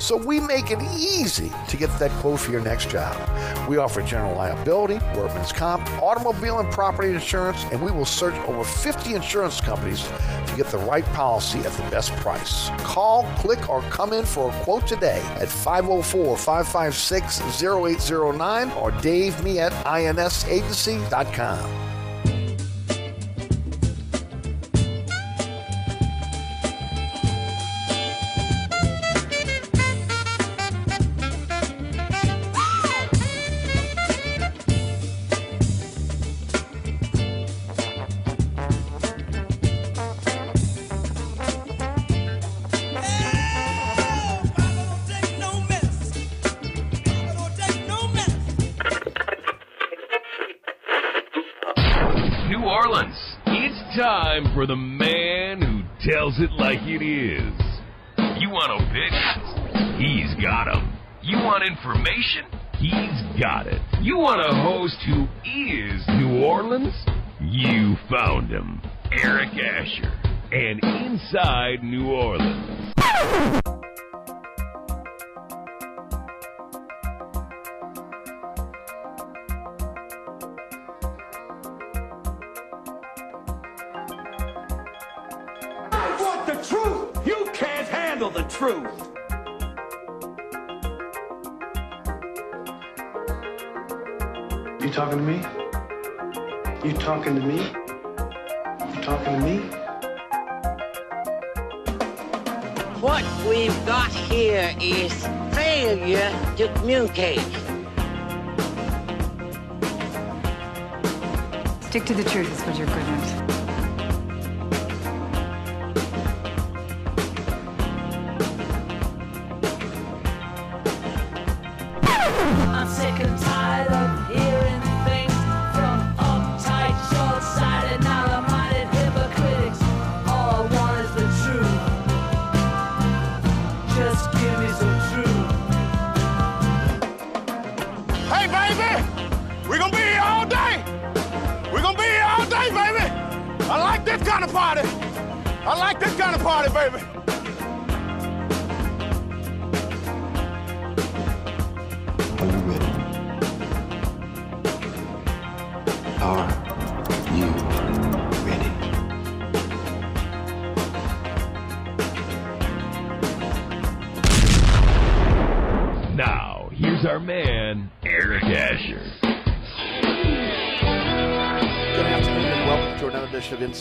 So we make it easy to get that quote for your next job. We offer general liability, workman's comp, automobile and property insurance, and we will search over 50 insurance companies to get the right policy at the best price. Call, click, or come in for a quote today at 504 556 0809 or Dave me at insagency.com.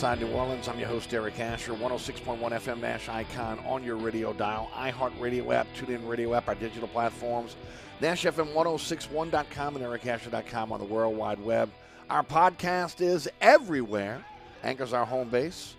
Inside New Orleans. I'm your host, Eric Asher, 106.1 FM Nash Icon on your radio dial, iHeartRadio app, TuneIn Radio app, our digital platforms, NashFM1061.com and EricAsher.com on the World Wide Web. Our podcast is everywhere. Anchor's our home base.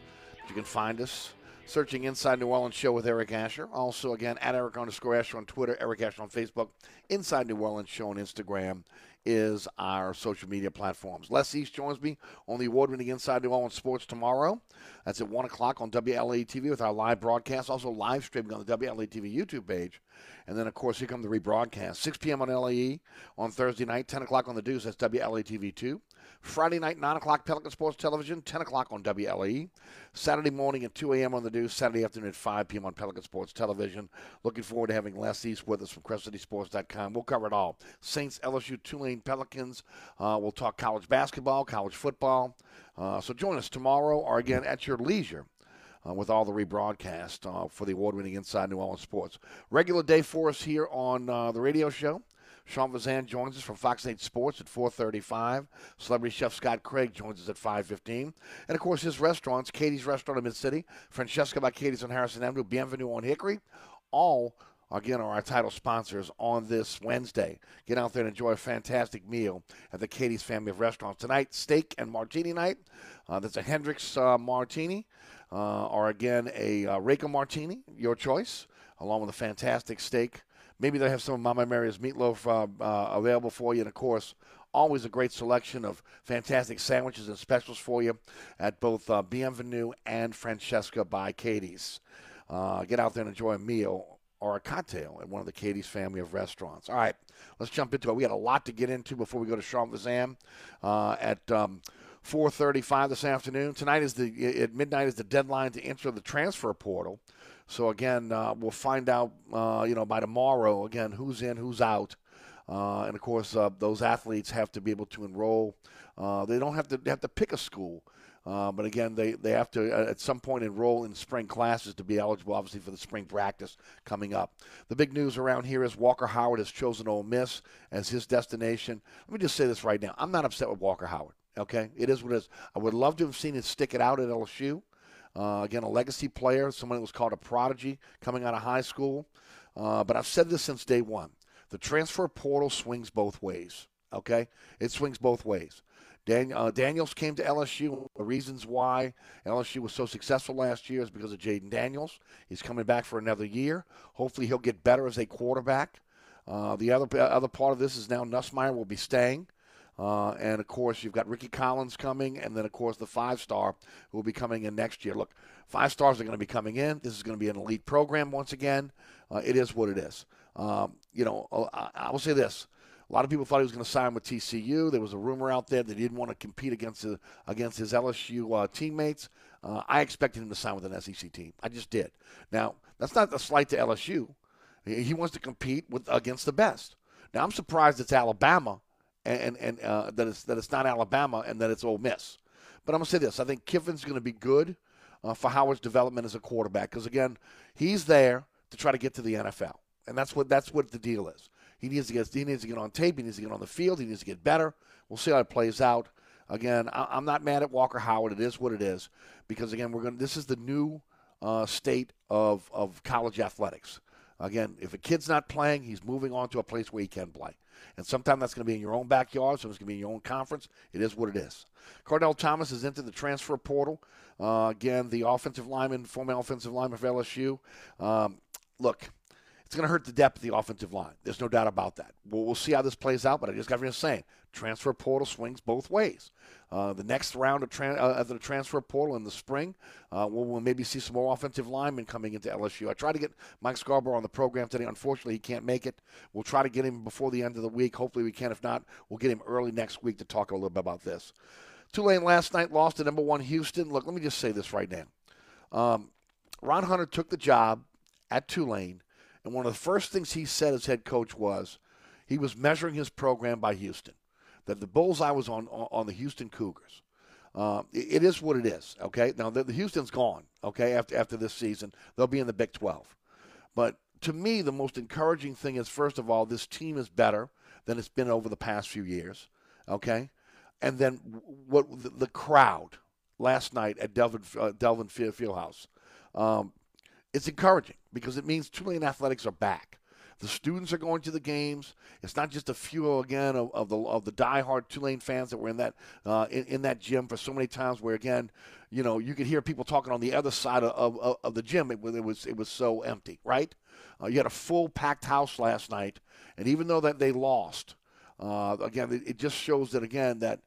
You can find us searching Inside New Orleans Show with Eric Asher. Also, again, at Eric underscore Asher on Twitter, Eric Asher on Facebook, Inside New Orleans Show on Instagram is our social media platforms. Les East joins me on the award winning Inside New Orleans Sports tomorrow. That's at 1 o'clock on WLA TV with our live broadcast, also live streaming on the WLA TV YouTube page. And then, of course, here come the rebroadcast. 6 p.m. on LAE on Thursday night, 10 o'clock on the Deuce. That's WLA TV 2. Friday night, 9 o'clock, Pelican Sports Television, 10 o'clock on WLE. Saturday morning at 2 a.m. on the news, Saturday afternoon at 5 p.m. on Pelican Sports Television. Looking forward to having Les East with us from CrescentCitySports.com. We'll cover it all. Saints, LSU, Tulane, Pelicans. Uh, we'll talk college basketball, college football. Uh, so join us tomorrow or again at your leisure. Uh, with all the rebroadcast uh, for the award-winning Inside New Orleans Sports. Regular day for us here on uh, the radio show. Sean Fazende joins us from Fox 8 Sports at 4:35. Celebrity chef Scott Craig joins us at 5:15, and of course his restaurants: Katie's Restaurant in Mid City, Francesca by Katie's on Harrison Avenue, Bienvenue on Hickory, all again are our title sponsors on this Wednesday. Get out there and enjoy a fantastic meal at the Katie's family of restaurants tonight. Steak and martini night. Uh, that's a Hendrick's uh, martini, uh, or again a uh, martini, your choice, along with a fantastic steak Maybe they have some of Mama Mary's meatloaf uh, uh, available for you. And of course, always a great selection of fantastic sandwiches and specials for you at both uh, Bienvenue and Francesca by Katie's. Uh, get out there and enjoy a meal or a cocktail at one of the Katie's family of restaurants. All right, let's jump into it. We had a lot to get into before we go to Sean Fazende uh, at. Um, 4:35 this afternoon. Tonight is the at midnight is the deadline to enter the transfer portal. So again, uh, we'll find out, uh, you know, by tomorrow again who's in, who's out, uh, and of course uh, those athletes have to be able to enroll. Uh, they don't have to they have to pick a school. Uh, but again, they, they have to at some point enroll in spring classes to be eligible, obviously, for the spring practice coming up. The big news around here is Walker Howard has chosen Ole Miss as his destination. Let me just say this right now: I'm not upset with Walker Howard. Okay, it is what it is. I would love to have seen him stick it out at LSU. Uh, again, a legacy player, someone who was called a prodigy coming out of high school. Uh, but I've said this since day one: the transfer portal swings both ways. Okay, it swings both ways. Dan, uh, Daniels came to LSU. The reasons why LSU was so successful last year is because of Jayden Daniels. He's coming back for another year. Hopefully, he'll get better as a quarterback. Uh, the other other part of this is now Nussmeier will be staying. Uh, and of course, you've got Rickie Collins coming, and then of course the five star who will be coming in next year. Look, five stars are going to be coming in. This is going to be an elite program once again. Uh, it is what it is. Um, you know, I, I will say this: a lot of people thought he was going to sign with TCU. There was a rumor out there that he didn't want to compete against his, against his LSU uh, teammates. Uh, I expected him to sign with an SEC team. I just did. Now that's not a slight to LSU. He wants to compete with against the best. Now I'm surprised it's Alabama, and and uh, that it's that it's not Alabama and that it's Ole Miss. But I'm gonna say this: I think Kiffin's to be good uh, for Howard's development as a quarterback because again, he's there to try to get to the NFL, and that's what that's what the deal is. He needs to get he needs to get on tape. He needs to get on the field. He needs to get better. We'll see how it plays out. Again, I, am not mad at Walker Howard. It is what it is because again, we're going. This is the new uh, state of of college athletics. Again, if a kid's not playing, he's moving on to a place where he can play. And sometimes that's going to be in your own backyard, so it's going to be in your own conference. It is what it is. Cardell Thomas is into the transfer portal. Uh, again, the offensive lineman, former offensive lineman for LSU. Um, look, it's going to hurt the depth of the offensive line. There's no doubt about that. We'll, we'll see how this plays out, but I just got to saying, transfer portal swings both ways. Uh, the next round of, tra- uh, the transfer portal in the spring, uh, we'll, we'll, maybe see some more offensive linemen coming into LSU. I tried to get Mike Scarborough on the program today. Unfortunately, he can't make it. We'll try to get him before the end of the week. Hopefully, we can. If not, we'll get him early next week to talk a little bit about this. Tulane last night lost to number one Houston. Look, let me just say this right now. Um, Ron Hunter took the job at Tulane and one of the first things he said as head coach was he was measuring his program by Houston, that the bullseye was on, on the Houston Cougars. Uh, it is what it is, okay? Now, the, the Houston's gone, okay, after, after this season. They'll be in the Big 12. But to me, the most encouraging thing is, first of all, this team is better than it's been over the past few years, okay? And then what the, the crowd last night at Devlin, uh, Devlin Fieldhouse. Um, it's encouraging because it means Tulane athletics are back. The students are going to the games. It's not just a few again of, of the of the diehard Tulane fans that were in that uh, in, in, that gym for so many times. Where again, you know, you could hear people talking on the other side of, of, of the gym. It, it, was it was so empty, right? Uh, you had a full packed house last night, and even though that they lost, uh, again, it, it just shows that again that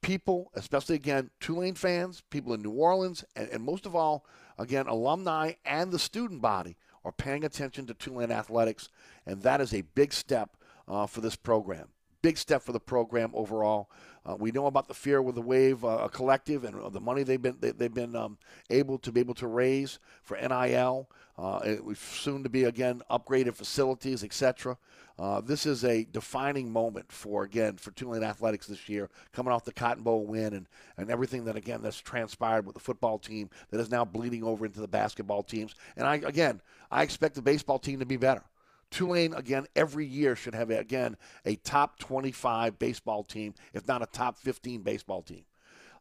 people, especially again Tulane fans, people in New Orleans, and, and most of all Again, alumni and the student body are paying attention to Tulane athletics, and that is a big step uh, for this program. Big step for the program overall. Uh, we know about the Fear with the Wave uh, collective and the money they've been they, have been um, able to be able to raise for NIL. Uh, soon to be again upgraded facilities, etc. Uh, this is a defining moment for again for Tulane athletics this year, coming off the Cotton Bowl win and and everything that again that's transpired with the football team that is now bleeding over into the basketball teams. And I again I expect the baseball team to be better. Tulane again every year should have again a top 25 baseball team, if not a top 15 baseball team,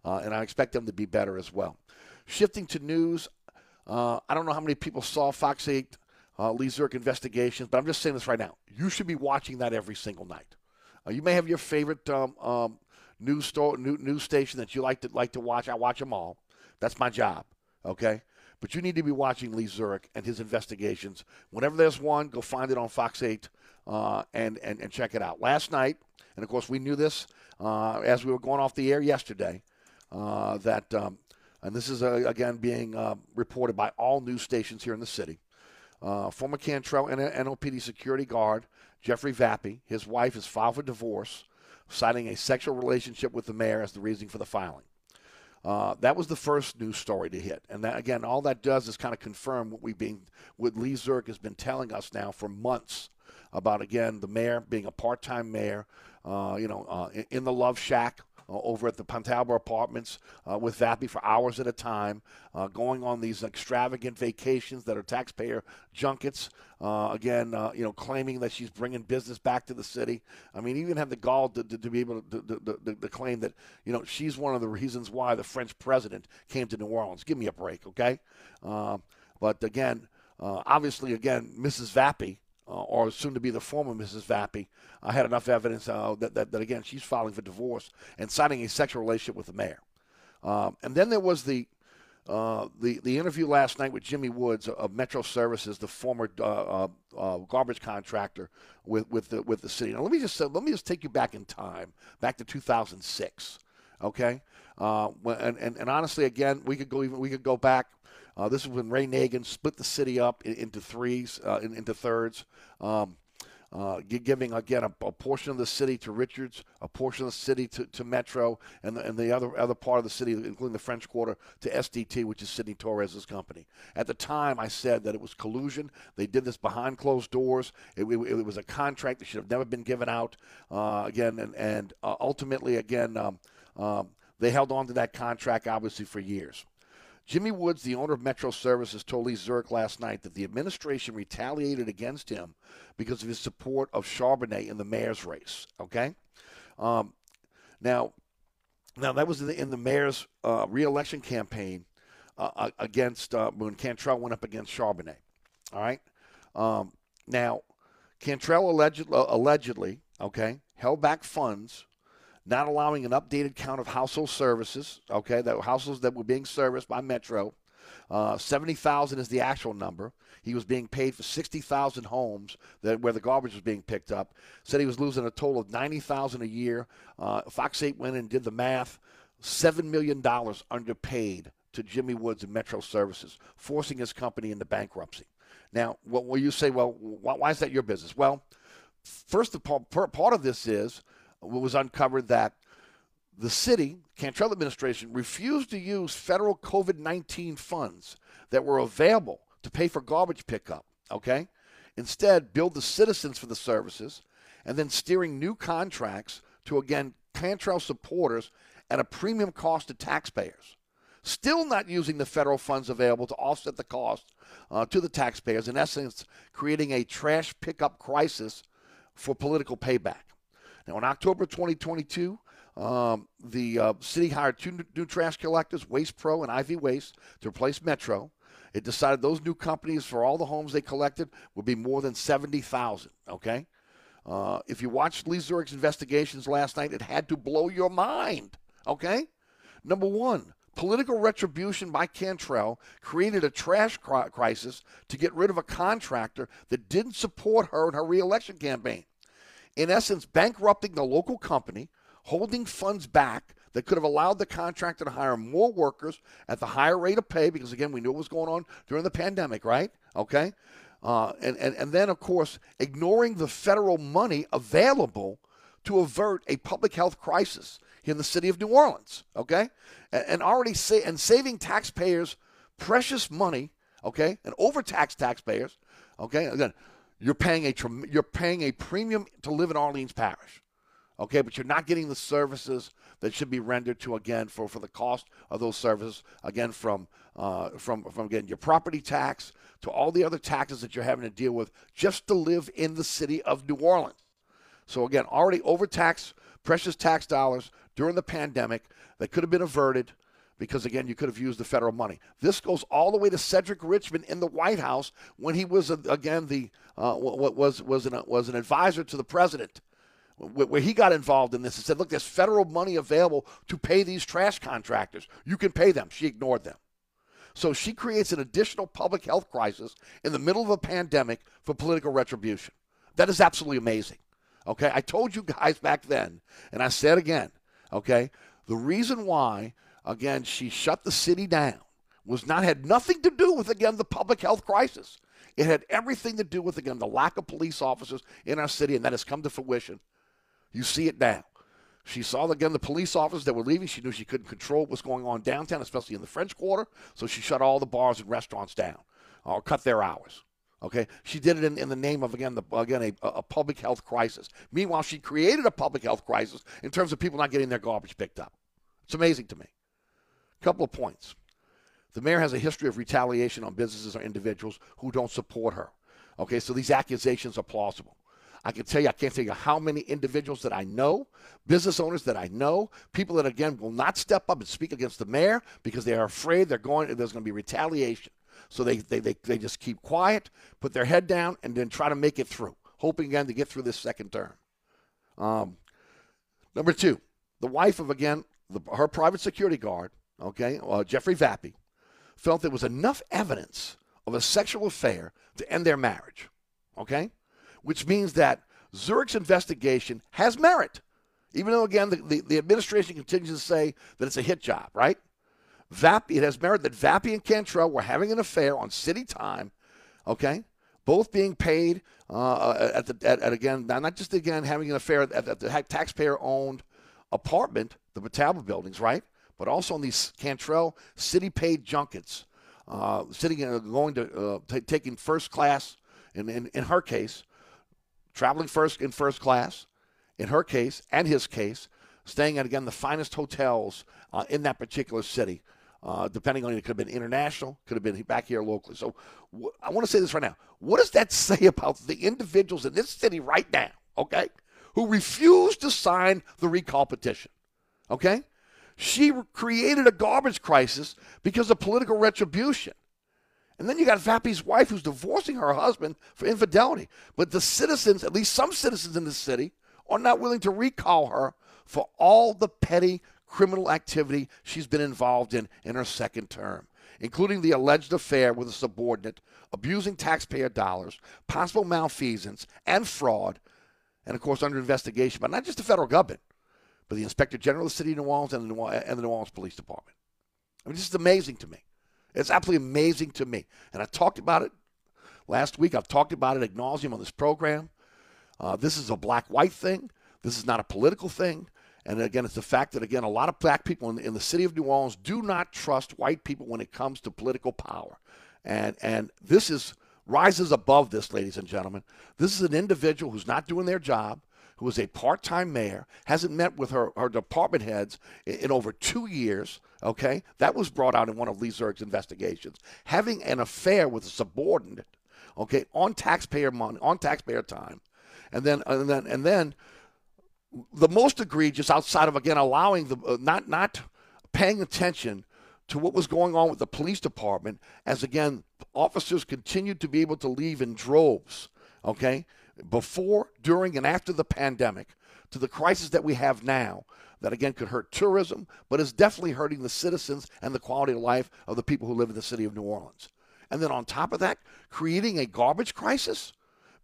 uh, and I expect them to be better as well. Shifting to news, uh, I don't know how many people saw Fox 8 uh, Lee Zurik investigations, but I'm just saying this right now. You should be watching that every single night. Uh, you may have your favorite um, um, news, store, new, news station that you like to like to watch. I watch them all. That's my job. Okay. But you need to be watching Lee Zurik and his investigations. Whenever there's one, go find it on Fox 8 uh, and, and, and check it out. Last night, and of course we knew this uh, as we were going off the air yesterday, uh, that, um, and this is uh, again being uh, reported by all news stations here in the city, uh, former Cantrell and NOPD security guard Jeffrey Vappie, his wife, has filed for divorce, citing a sexual relationship with the mayor as the reason for the filing. Uh, that was the first news story to hit, and that again, all that does is kind of confirm what we being what Lee Zurik has been telling us now for months about again the mayor being a part-time mayor, uh, you know, uh, in, in the love shack uh, over at the Pontalba Apartments uh, with Vappie for hours at a time, uh, going on these extravagant vacations that are taxpayer junkets. Uh, again, uh, you know, claiming that she's bringing business back to the city. I mean, even have the gall to, to, to be able to, to, to, claim that, you know, she's one of the reasons why the French president came to New Orleans. Give me a break, okay? Uh, but again, obviously, again, Mrs. Vappie uh, or soon to be the former Mrs. Vappie, uh, had enough evidence uh, that, that, that, again, she's filing for divorce and signing a sexual relationship with the mayor. Um, and then there was the, uh, the the interview last night with Jimmy Woods of Metro Services, the former uh, uh, garbage contractor with with the with the city. Now let me just let me just take you back in time, back to 2006. Okay, and, and and honestly, again, we could go even we could go back uh, this is when Ray Nagin split the city up into threes, uh, in, into thirds, um, uh, giving again a, a, portion of the city to Richards, a portion of the city to, to Metro, and the, and the other other part of the city, including the French Quarter, to SDT, which is Sidney Torres's company. At the time, I said that it was collusion. They did this behind closed doors. It, it, it was a contract that should have never been given out. Uh, again, and, and uh, ultimately, again. Um, um, they held on to that contract obviously for years. Jimmy Woods, the owner of Metro Services, told Lee Zurik last night that the administration retaliated against him because of his support of Charbonnet in the mayor's race. Okay, um, now, now that was in the, in the mayor's uh, reelection campaign uh, against uh, when Cantrell went up against Charbonnet. All right, um, now Cantrell alleged, allegedly, okay, held back funds not allowing an updated count of household services, okay, that households that were being serviced by Metro. Uh, 70,000 is the actual number. He was being paid for 60,000 homes that where the garbage was being picked up. Said he was losing a total of 90,000 a year. Uh, Fox 8 went and did the math. $7 million underpaid to Jimmy Woods and Metro Services, forcing his company into bankruptcy. Now, what will you say? Well, why is that your business? Well, first of all, part of this is – was uncovered that the city, Cantrell administration, refused to use federal COVID 19 funds that were available to pay for garbage pickup. Okay? Instead, build the citizens for the services and then steering new contracts to, again, Cantrell supporters at a premium cost to taxpayers. Still not using the federal funds available to offset the cost uh, to the taxpayers, in essence, creating a trash pickup crisis for political payback. Now, in October 2022, um, the uh, city hired two new trash collectors, Waste Pro and IV Waste, to replace Metro. It decided those new companies for all the homes they collected would be more than 70,000. Okay? Uh, if you watched Lee Zurik's investigations last night, it had to blow your mind. Okay? Number one, political retribution by Cantrell created a trash crisis to get rid of a contractor that didn't support her in her reelection campaign in essence, bankrupting the local company, holding funds back that could have allowed the contractor to hire more workers at the higher rate of pay because, again, we knew what was going on during the pandemic, right? Okay. Uh, and, and, and then, of course, ignoring the federal money available to avert a public health crisis in the city of New Orleans, okay? And, and already say, and saving taxpayers precious money, okay, and overtaxed taxpayers, okay? Again, you're paying a you're paying a premium to live in Orleans Parish, okay? But you're not getting the services that should be rendered to again for, for the cost of those services again from uh, from from again your property tax to all the other taxes that you're having to deal with just to live in the city of New Orleans. So again, already overtaxed precious tax dollars during the pandemic that could have been averted because again, you could have used the federal money. This goes all the way to Cedric Richmond in the White House when he was again the uh, what was was an was an advisor to the president, where he got involved in this and said, "Look, there's federal money available to pay these trash contractors. You can pay them." She ignored them. So she creates an additional public health crisis in the middle of a pandemic for political retribution. That is absolutely amazing. Okay, I told you guys back then, and I said again. Okay, the reason why again, she shut the city down, was not had nothing to do with again the public health crisis. It had everything to do with again the lack of police officers in our city, and that has come to fruition. You see it now. She saw again the police officers that were leaving. She knew she couldn't control what was going on downtown, especially in the French Quarter. So she shut all the bars and restaurants down or cut their hours. Okay, she did it in, in the name of again the again a, a public health crisis. Meanwhile, she created a public health crisis in terms of people not getting their garbage picked up. It's amazing to me. A couple of points. The mayor has a history of retaliation on businesses or individuals who don't support her. Okay, so these accusations are plausible. I can tell you, I can't tell you how many individuals that I know, business owners that I know, people that again will not step up and speak against the mayor because they are afraid they're going there's going to be retaliation. So they, they, they, they just keep quiet, put their head down, and then try to make it through, hoping again to get through this second term. Um, number two, the wife of, again, the, her private security guard, okay, uh, Jeffrey Vappie, felt there was enough evidence of a sexual affair to end their marriage, okay? Which means that Zurik's investigation has merit, even though, again, the, the, the administration continues to say that it's a hit job, right? Vappie, it has merit that Vappie and Cantrell were having an affair on city time, okay? Both being paid uh, at the at, at, again not just again having an affair at, at the taxpayer-owned apartment, the Pontalba buildings, right? But also on these Cantrell city-paid junkets, uh, sitting uh, going to uh, t- taking first class in, in in her case, traveling first in first class, in her case and his case, staying at again the finest hotels uh, in that particular city. Uh, depending on it, could have been international, could have been back here locally. So wh- I want to say this right now. What does that say about the individuals in this city right now, okay, who refuse to sign the recall petition? Okay? She created a garbage crisis because of political retribution. And then you got Vappie's wife who's divorcing her husband for infidelity. But the citizens, at least some citizens in the city, are not willing to recall her for all the petty criminal activity she's been involved in in her second term, including the alleged affair with a subordinate, abusing taxpayer dollars, possible malfeasance, and fraud, and of course under investigation, but not just the federal government, but the Inspector General of the City of New Orleans and the New, and the New Orleans Police Department. I mean, this is amazing to me. It's absolutely amazing to me. And I talked about it last week. I've talked about it ad nauseum on this program. Uh, this is a black-white thing. This is not a political thing. And again, it's the fact that, again, a lot of black people in in the city of New Orleans do not trust white people when it comes to political power. And, and this is rises above this, ladies and gentlemen. This is an individual who's not doing their job, who is a part time mayor, hasn't met with her, her department heads in, in, over two years. Okay? That was brought out in one of Lee Zurik's investigations. Having an affair with a subordinate, okay, on taxpayer money, on taxpayer time. And then, and then, and then the most egregious outside of again allowing the uh, not not paying attention to what was going on with the police department as again officers continued to be able to leave in droves okay before during and after the pandemic to the crisis that we have now that again could hurt tourism but is definitely hurting the citizens and the quality of life of the people who live in the city of New Orleans and then on top of that creating a garbage crisis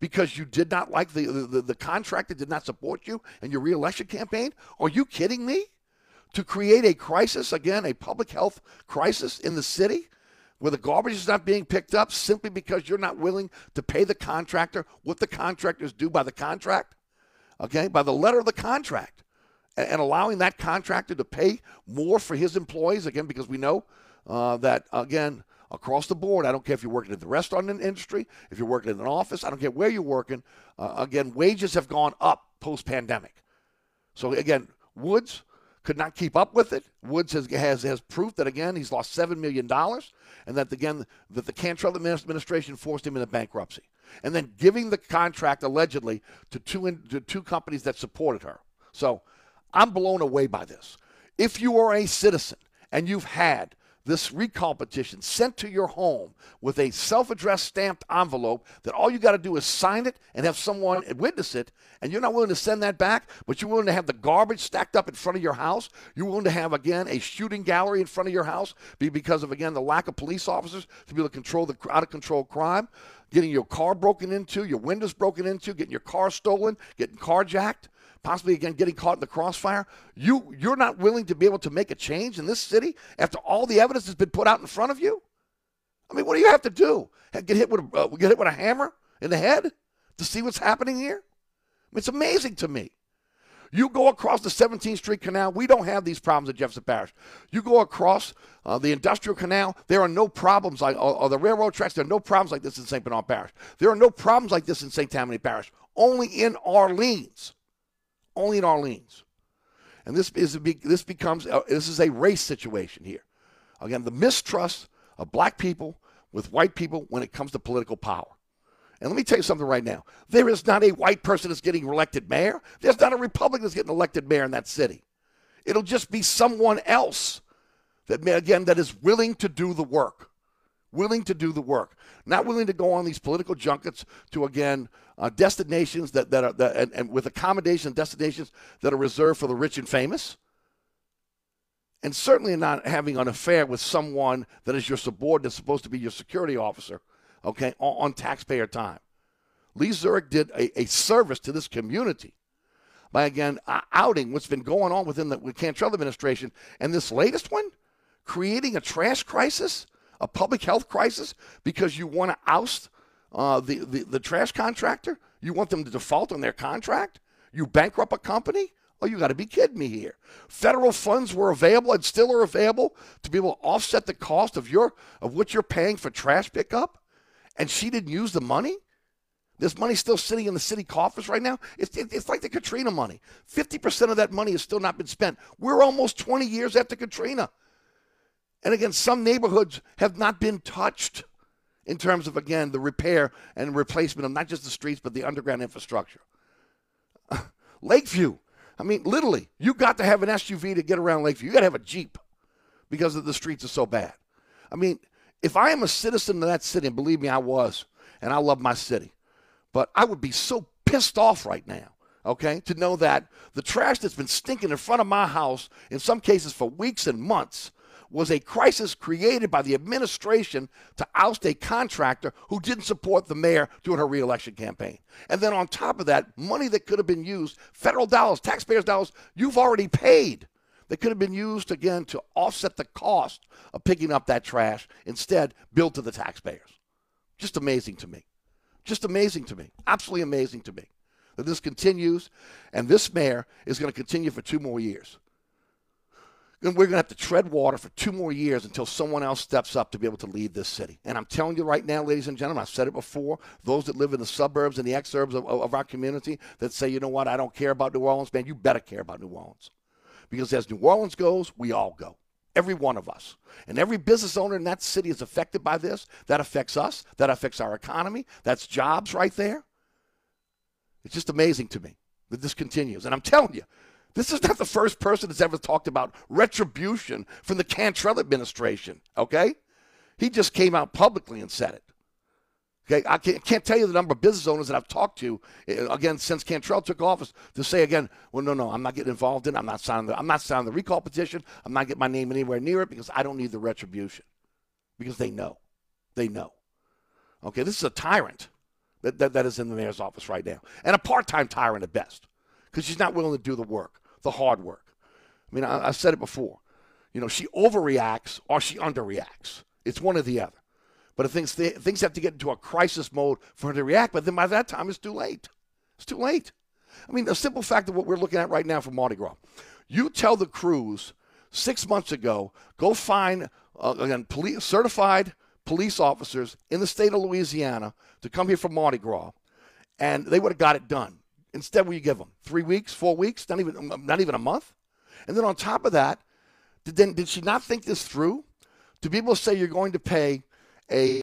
because you did not like the, the, the contract that did not support you in your reelection campaign? Are you kidding me? To create a crisis, again, a public health crisis in the city where the garbage is not being picked up simply because you're not willing to pay the contractor what the contractors do by the contract, okay, by the letter of the contract, and, and allowing that contractor to pay more for his employees, again, because we know uh, that, again, across the board. I don't care if you're working in the restaurant industry, if you're working in an office, I don't care where you're working. Uh, again, wages have gone up post pandemic. So, again, Woods could not keep up with it. Woods has, has, has proof that, again, he's lost $7 million and that, again, that the Cantrell administration forced him into bankruptcy. And then giving the contract allegedly to two, in, to two companies that supported her. So I'm blown away by this. If you are a citizen and you've had this recall petition sent to your home with a self addressed stamped envelope that all you got to do is sign it and have someone witness it, and you're not willing to send that back, but you're willing to have the garbage stacked up in front of your house. You're willing to have, again, a shooting gallery in front of your house be because of, again, the lack of police officers to be able to control the out of control crime, getting your car broken into, your windows broken into, getting your car stolen, getting carjacked possibly again getting caught in the crossfire. You you're not willing to be able to make a change in this city after all the evidence has been put out in front of you. I mean, what do you have to do? Get hit with a, uh, get hit with a hammer in the head to see what's happening here? I mean, it's amazing to me. You go across the 17th Street Canal, we don't have these problems at Jefferson Parish. You go across uh, the Industrial Canal, there are no problems like, or, or, the railroad tracks, there are no problems like this in St. Bernard Parish. There are no problems like this in St. Tammany Parish. Only in Orleans. Only in Orleans. And this is big, this becomes uh, this is a race situation here. Again, the mistrust of black people with white people when it comes to political power. And let me tell you something right now. There is not a white person that's getting elected mayor. There's not a Republican that's getting elected mayor in that city. It'll just be someone else that, again, that is willing to do the work. Willing to do the work. Not willing to go on these political junkets to, again, uh, destinations that, that are, that, and, and with accommodation destinations that are reserved for the rich and famous and certainly not having an affair with someone that is your subordinate, supposed to be your security officer, okay, on, on taxpayer time. Lee Zurik did a, a, service to this community by, again, outing what's been going on within the Cantrell administration. And this latest one, creating a trash crisis, a public health crisis, because you want to oust uh, the, the, the trash contractor? You want them to default on their contract? You bankrupt a company? Oh, you got to be kidding me here. Federal funds were available and still are available to be able to offset the cost of your of what you're paying for trash pickup, and she didn't use the money. This money's still sitting in the city coffers right now. It's, it's like the Katrina money. 50% of that money has still not been spent. We're almost 20 years after Katrina. And again, some neighborhoods have not been touched in terms of, again, the repair and replacement of not just the streets, but the underground infrastructure. Lakeview, I mean, literally, you got to have an SUV to get around Lakeview. You got to have a Jeep because the streets are so bad. I mean, if I am a citizen of that city, and believe me, I was, and I love my city, but I would be so pissed off right now, okay, to know that the trash that's been stinking in front of my house, in some cases for weeks and months, was a crisis created by the administration to oust a contractor who didn't support the mayor during her reelection campaign. And then on top of that, money that could have been used, federal dollars, taxpayers' dollars, you've already paid that could have been used again to offset the cost of picking up that trash, instead, billed to the taxpayers. Just amazing to me. Just amazing to me. Absolutely amazing to me that this continues, and this mayor is going to continue for two more years we're going to have to tread water for two more years until someone else steps up to be able to lead this city. And I'm telling you right now, ladies and gentlemen, I've said it before. Those that live in the suburbs and the exurbs of, of our community that say, you know what, I don't care about New Orleans, man, you better care about New Orleans. Because as New Orleans goes, we all go. Every one of us. And every business owner in that city is affected by this. That affects us. That affects our economy. That's jobs right there. It's just amazing to me that this continues. And I'm telling you, this is not the first person that's ever talked about retribution from the Cantrell administration, okay? He just came out publicly and said it. Okay, I can't, tell you the number of business owners that I've talked to eh, again since Cantrell took office to say again, well, no, no, I'm not getting involved in. It. I'm not signing the. I'm not signing the recall petition. I'm not getting my name anywhere near it because I don't need the retribution, because they know, they know. Okay, this is a tyrant that, that, that is in the mayor's office right now, and a part-time tyrant at best, because she's not willing to do the work the hard work. I mean, I, I said it before. You know, she overreacts or she underreacts. It's one or the other. But things things have to get into a crisis mode for her to react, but then by that time it's too late. It's too late. I mean, the simple fact of what we're looking at right now for Mardi Gras. You tell the crews six months ago, go find uh, again police, certified police officers in the state of Louisiana to come here for Mardi Gras, and they would have got it done. Instead, what you give them? Three weeks, four weeks, not even not even a month. And then on top of that, did then did she not think this through? To to say you're going to pay a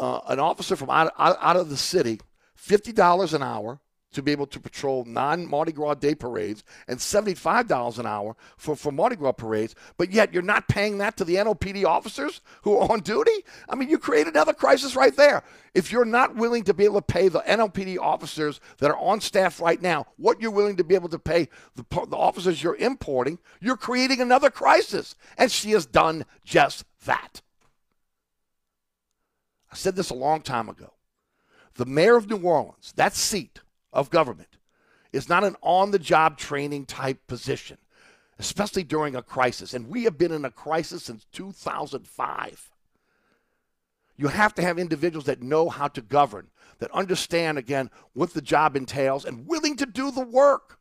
uh, an officer from out, out, out of the city fifty dollars an hour to be able to patrol non Mardi Gras day parades and $75 an hour for, for Mardi Gras parades, but yet you're not paying that to the NOPD officers who are on duty? I mean, you create another crisis right there. If you're not willing to be able to pay the NOPD officers that are on staff right now what you're willing to be able to pay the, the officers you're importing, you're creating another crisis. And she has done just that. I said this a long time ago. The mayor of New Orleans, that seat, of government is not an on the job training type position, especially during a crisis. And we have been in a crisis since 2005. You have to have individuals that know how to govern, that understand, again, what the job entails, and willing to do the work.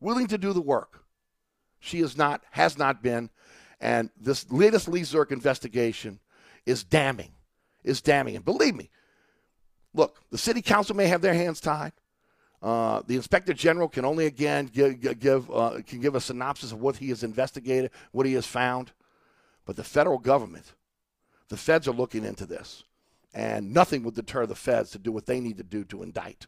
willing to do the work. She is not, has not been, and this latest Lee investigation is damning, is damning. And believe me, look, the city council may have their hands tied. Uh, the inspector general can only again give, give uh, can give a synopsis of what he has investigated, what he has found. But the federal government, the feds are looking into this, and nothing would deter the feds to do what they need to do to indict.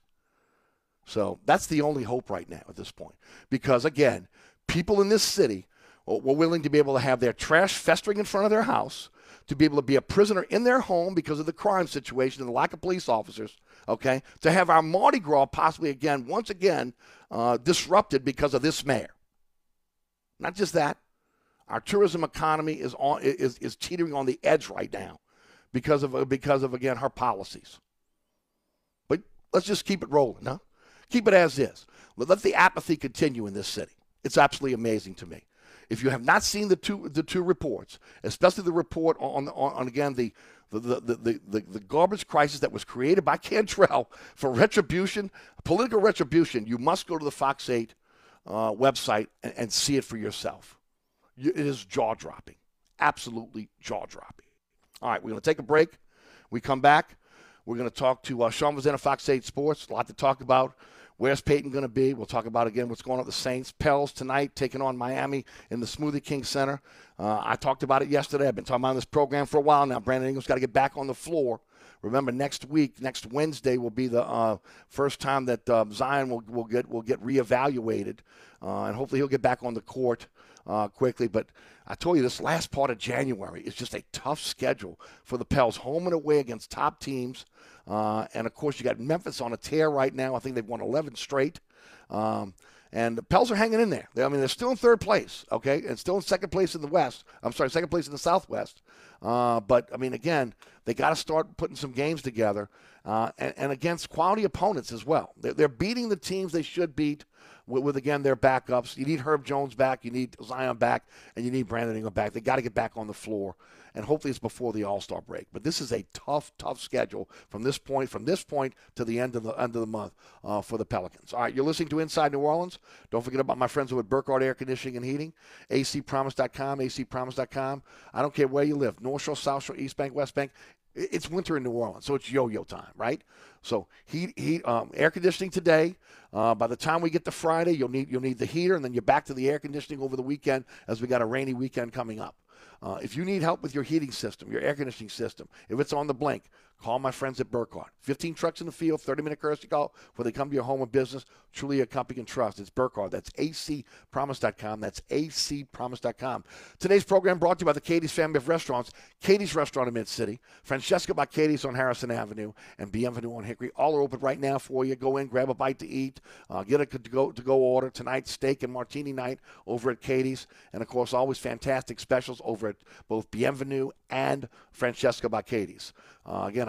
So that's the only hope right now at this point, because again, people in this city were willing to be able to have their trash festering in front of their house, to be able to be a prisoner in their home because of the crime situation and the lack of police officers, okay? To have our Mardi Gras possibly again, once again, uh, disrupted because of this mayor. Not just that, our tourism economy is on is, is teetering on the edge right now because of because of again her policies. But let's just keep it rolling, huh? Keep it as is. Let the apathy continue in this city. It's absolutely amazing to me. If you have not seen the two the two reports, especially the report on on, on again the the, the, the, the, the garbage crisis that was created by Cantrell for retribution, political retribution, you must go to the Fox 8 uh, website and, and, see it for yourself. It is jaw dropping, absolutely jaw dropping. All right, we're going to take a break. We come back. We're going to talk to uh, Sean Fazende, Fox 8 Sports. A lot to talk about. Where's Peyton going to be? We'll talk about again what's going on with the Saints. Pels tonight taking on Miami in the Smoothie King Center. Uh, I talked about it yesterday. I've been talking about this program for a while now. Brandon Ingram's got to get back on the floor. Remember, next week, next Wednesday, will be the uh, first time that uh, Zion will, will get will get reevaluated, uh, and hopefully he'll get back on the court uh, quickly. But I told you this last part of January is just a tough schedule for the Pels, home and away against top teams. Uh, and of course, you got Memphis on a tear right now. I think they've won 11 straight. Um, and the Pels are hanging in there. I mean, they're still in third place, okay, and still in second place in the West. I'm sorry, second place in the Southwest. Uh, but I mean, again, they got to start putting some games together, uh, and, and, against quality opponents as well. They're, they're, beating the teams they should beat with, with, again their backups. You need Herb Jones back, you need Zion back, and you need Brandon Ingram back. They got to get back on the floor and hopefully it's before the All Star break. But this is a tough, tough schedule from this point from this point to the end of the end of the month uh, for the Pelicans. All right, you're listening to Inside New Orleans. Don't forget about my friends with Burkhardt Air Conditioning and Heating, acpromise.com, acpromise.com. I don't care where you live, North Shore, South Shore, East Bank, West Bank. It's winter in New Orleans, so it's yo-yo time, right? So heat, heat, um, air conditioning today. Uh, by the time we get to Friday, you'll need you'll need the heater, and then you're back to the air conditioning over the weekend as we got a rainy weekend coming up. Uh, if you need help with your heating system, your air conditioning system, if it's on the blink, call my friends at Burkhardt. 15 trucks in the field, 30 minute courtesy call before they come to your home or business. Truly a company you can trust. It's Burkhardt. That's acpromise.com. That's acpromise.com. Today's program brought to you by the Katie's family of restaurants. Katie's Restaurant in Mid City, Francesca by Katie's on Harrison Avenue, and Bienvenue on Hickory. All are open right now for you. Go in, grab a bite to eat, uh, get a to go to go order tonight. Steak and martini night over at Katie's, and of course, always fantastic specials over at both Bienvenue and Francesca by Katie's. Uh, again,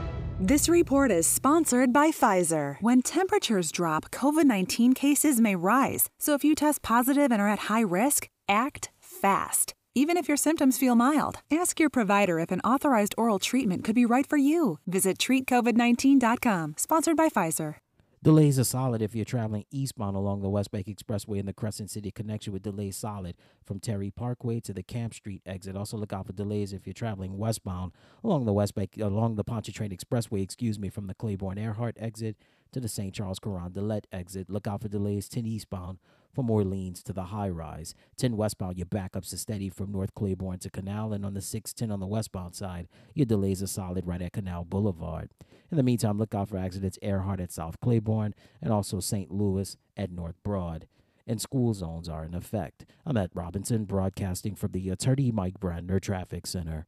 This report is sponsored by Pfizer. When temperatures drop, COVID 19 cases may rise. So if you test positive and are at high risk, act fast. Even if your symptoms feel mild, ask your provider if an authorized oral treatment could be right for you. Visit treatcovid19.com. Sponsored by Pfizer. Delays are solid if you're traveling eastbound along the West Bank Expressway in the Crescent City connection with delays solid from Terry Parkway to the Camp Street exit. Also look out for delays if you're traveling westbound along the West Bank along the Pontchartrain Expressway, excuse me, from the Claiborne Earhart exit to the St. Charles Carondelet exit. Look out for delays 10 eastbound from Orleans to the high rise. 10 westbound, your backups are steady from North Claiborne to Canal, and on the 610 on the westbound side, your delays are solid right at Canal Boulevard. In the meantime, look out for accidents Earhart at South Claiborne and also St. Louis at North Broad. And school zones are in effect. I'm at Robinson, broadcasting from the Attorney Mike Brandner Traffic Center.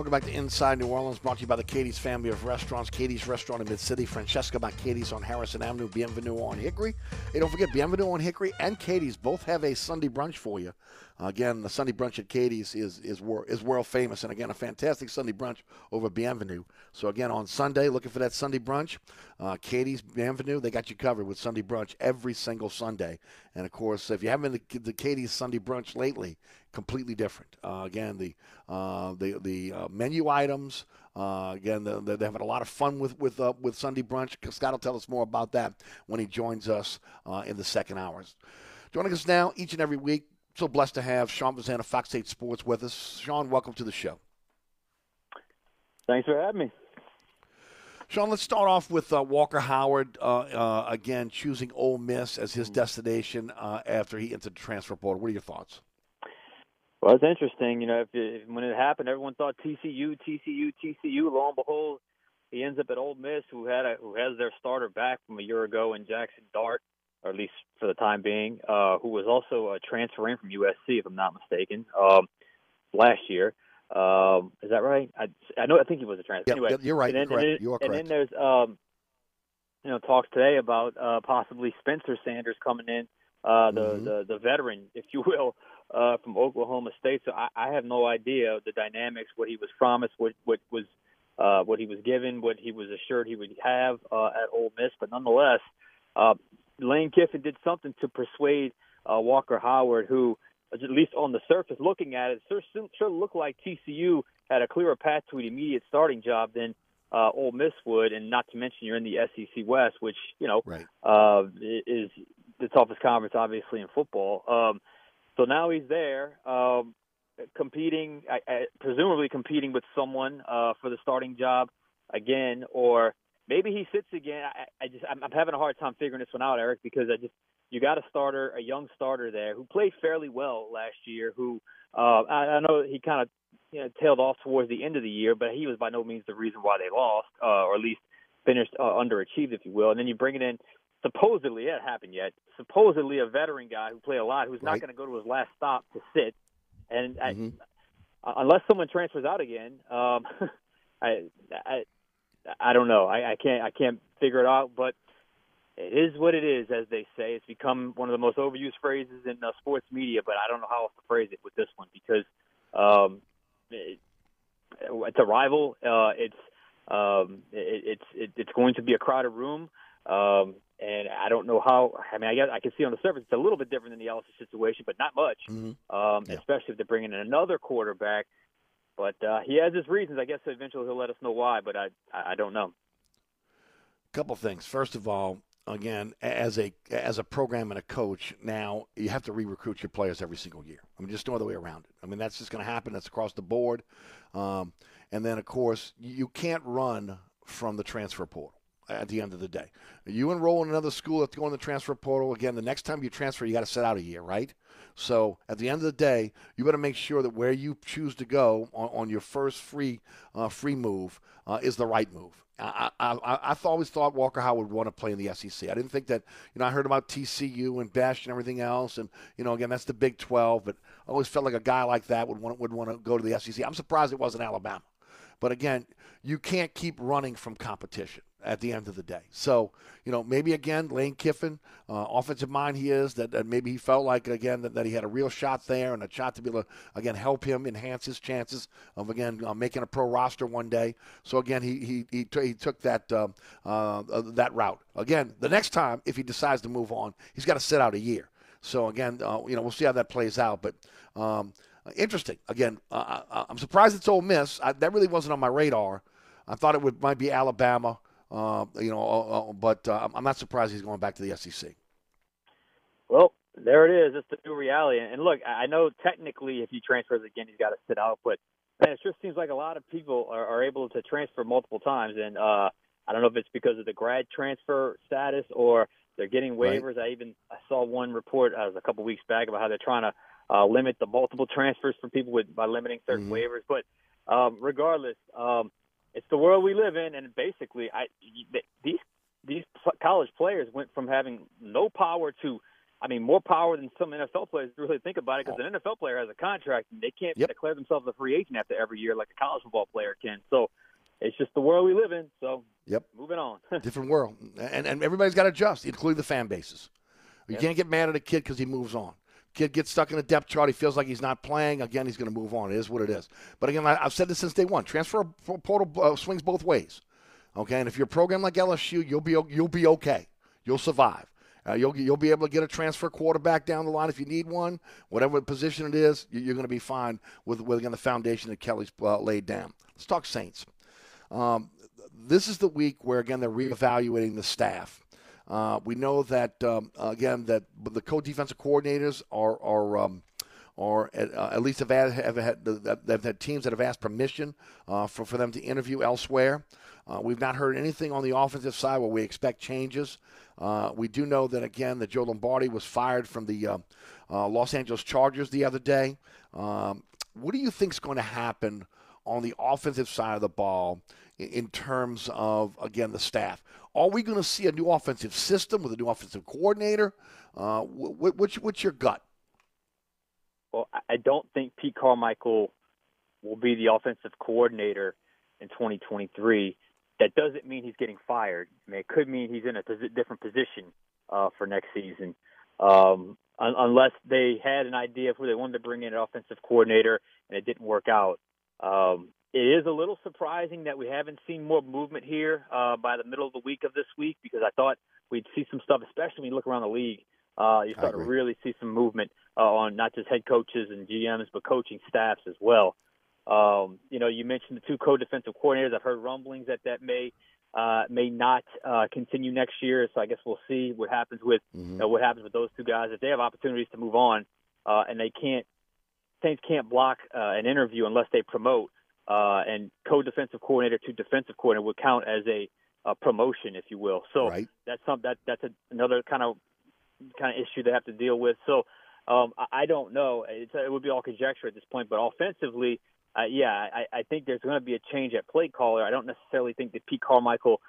Welcome back to Inside New Orleans, brought to you by the Katie's family of restaurants. Katie's Restaurant in Mid City, Francesca by Katie's on Harrison Avenue, Bienvenue on Hickory. Hey, don't forget, Bienvenue on Hickory and Katie's both have a Sunday brunch for you. Again, the Sunday brunch at Katie's is is is world famous, and again, a fantastic Sunday brunch over Bienvenue. So again, on Sunday, looking for that Sunday brunch, uh, Katie's Bienvenue, they got you covered with Sunday brunch every single Sunday. And of course, if you haven't been to the Katie's Sunday brunch lately, completely different. Uh, again, the uh, the the uh, menu items. Uh, again, the, the, they're having a lot of fun with with uh, with Sunday brunch. Scott will tell us more about that when he joins us uh, in the second hours. Joining us now each and every week. So blessed to have Sean Fazende, Fox 8 Sports, with us. Sean, welcome to the show. Thanks for having me. Sean, let's start off with uh, Walker Howard uh, uh, again choosing Ole Miss as his destination uh, after he entered the transfer portal. What are your thoughts? Well, it's interesting. You know, if, if when it happened, everyone thought TCU, TCU, TCU. Lo and behold, he ends up at Ole Miss, who had a, who has their starter back from a year ago in Jackson Dart, or at least for the time being, uh, who was also uh, transferring from USC, if I'm not mistaken, um, last year. Um, is that right? I, I know. I think he was a transfer. Yep, anyway, yep, you're right. And then, you're correct. And then, you are and correct. then there's um, you know talks today about uh, possibly Spencer Sanders coming in, uh, the, Mhm. the the veteran, if you will, uh, from Oklahoma State. So I, I have no idea the dynamics, what he was promised, what what was uh, what he was given, what he was assured he would have uh, at Ole Miss. But nonetheless, uh, Lane Kiffin did something to persuade uh, Walker Howard, who at least on the surface, looking at it, sure, sure looked like TCU had a clearer path to an immediate starting job than uh, Ole Miss would, and not to mention you're in the SEC West, which you know Right. uh, is the toughest conference, obviously in football. Um, so now he's there, um, competing, I, I, presumably competing with someone uh, for the starting job again, or maybe he sits again. I, I just I'm, I'm having a hard time figuring this one out, Eric, because I just you got a starter, a young starter there who played fairly well last year. Who uh, I, I know he kind of you know tailed off towards the end of the year, but he was by no means the reason why they lost, uh, or at least finished uh, underachieved, if you will. And then you bring it in. Supposedly, it happened yet. Supposedly, a veteran guy who played a lot, who's not going to go to his last stop to sit, and I, Mhm. uh, unless someone transfers out again, um, I, I, I don't know. I, I can't, I can't figure it out. But it is what it is, as they say. It's become one of the most overused phrases in uh, sports media, but I don't know how else to phrase it with this one because um, it, it's a rival. Uh, it's um, it, it's it, it's going to be a crowded room, um, and I don't know how. I mean, I guess I can see on the surface it's a little bit different than the LSU situation, but not much. Mm-hmm. Um, Yeah. Especially if they're bringing in another quarterback. But uh, he has his reasons. I guess eventually he'll let us know why, but I I don't know. couple things. First of all, again, as a as a program and a coach, now you have to re-recruit your players every single year. I mean, just no other way around it. I mean, that's just going to happen. That's across the board. Um, and then, of course, you can't run from the transfer portal. At the end of the day, you enroll in another school that's going to the transfer portal again. The next time you transfer, you got to sit out a year, right? So at the end of the day, you better make sure that where you choose to go on, on your first free uh, free move uh, is the right move. I, I, I, I've always thought Walker Howard would want to play in the SEC. I didn't think that, you know, I heard about TCU and Besh and everything else. And, you know, again, that's the Big 12. But I always felt like a guy like that would want, would want to go to the SEC. I'm surprised it wasn't Alabama. But again, you can't keep running from competition at the end of the day. So, you know, maybe again, Lane Kiffin, uh, offensive mind he is, that, that maybe he felt like, again, that, that he had a real shot there and a shot to be able to, again, help him enhance his chances of, again, uh, making a pro roster one day. So, again, he, he, he, t- he took that, uh, uh, that route. Again, the next time, if he decides to move on, he's got to sit out a year. So, again, uh, you know, we'll see how that plays out. But, um, interesting. Again, uh, I, I'm surprised it's Ole Miss. I, that really wasn't on my radar. I thought it would might be Alabama, uh, you know, uh, uh, but uh, I'm not surprised he's going back to the SEC. Well, there it is. It's the new reality. And look, I know technically if he transfers again, he's got to sit out. But man, it just seems like a lot of people are, are able to transfer multiple times. And uh, I don't know if it's because of the grad transfer status or they're getting Right. waivers. I even I saw one report uh, a couple weeks back about how they're trying to uh, limit the multiple transfers for people with by limiting certain Mhm. waivers. But um, regardless, um, it's the world we live in, and basically, I these these college players went from having no power to, I mean, more power than some NFL players really think about it. Because an NFL player has a contract, and they can't Yep. declare themselves a free agent after every year like a college football player can. So it's just the world we live in. So Yep. moving on. Different world, and and everybody's got to adjust, including the fan bases. You Yep. can't get mad at a kid because he moves on. Kid gets stuck in a depth chart. He feels like he's not playing. Again, he's going to move on. It is what it is. But again, I, I've said this since day one. Transfer portal uh, swings both ways. Okay, and if you're a program like LSU, you'll be you'll be okay. You'll survive. Uh, you'll you'll be able to get a transfer quarterback down the line if you need one, whatever position it is. you- You're going to be fine with with again the foundation that Kelly's uh, laid down. Let's talk Saints. Um, this is the week where again they're reevaluating the staff. Uh, we know that um, again that the co-defensive coordinators are are um, at, uh, at least have had, have had they've had teams that have asked permission uh, for for them to interview elsewhere. Uh, we've not heard anything on the offensive side where we expect changes. Uh, we do know that again that Joe Lombardi was fired from the uh, uh, Los Angeles Chargers the other day. Um, what do you think is going to happen on the offensive side of the ball in, terms of again the staff? Are we going to see a new offensive system with a new offensive coordinator? Uh, what, what's, what's your gut? Well, I- I don't think Pete Carmichael will be the offensive coordinator in 2023. That doesn't mean he's getting fired. I mean, it could mean he's in a different position uh, for next season, um, un- unless they had an idea of who they wanted to bring in an offensive coordinator and it didn't work out. Um, it is a little surprising that we haven't seen more movement here uh, by the middle of the week of this week because I thought we'd see some stuff, especially when you look around the league. Uh, you start to really see some movement uh, on not just head coaches and GMs, but coaching staffs as well. Um, you know, you mentioned the two co-defensive coordinators. I've heard rumblings that that may uh, may not uh, continue next year. So I guess we'll see what happens with Mhm. uh, what happens with those two guys. If they have opportunities to move on, uh, and they can't, Saints can't block uh, an interview unless they promote. Uh, and co-defensive coordinator to defensive coordinator would count as a, a promotion, if you will. So Right. that's some that that's a, another kind of kind of issue they have to deal with. So um, I, I don't know. It's, it would be all conjecture at this point. But offensively, uh, yeah, I, I think there's going to be a change at play caller. I don't necessarily think that Pete Carmichael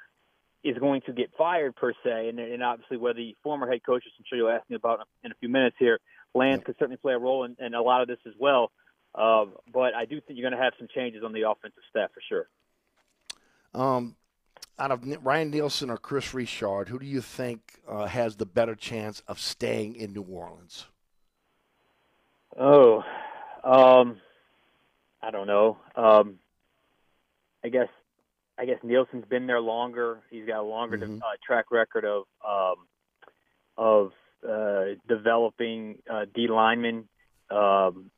is going to get fired per se, and, and obviously where the former head coach, which I'm sure you'll ask me about in a few minutes here, Lance could certainly play a role in, in a lot of this as well. Uh, but I do think you're going to have some changes on the offensive staff for sure. Um, out of Ryan Nielsen or Kris Richard, who do you think uh, has the better chance of staying in New Orleans? Oh, um, I don't know. Um, I guess I guess Nielsen's been there longer. He's got a longer Mhm. uh, track record of um, of uh, developing uh, D linemen. Um,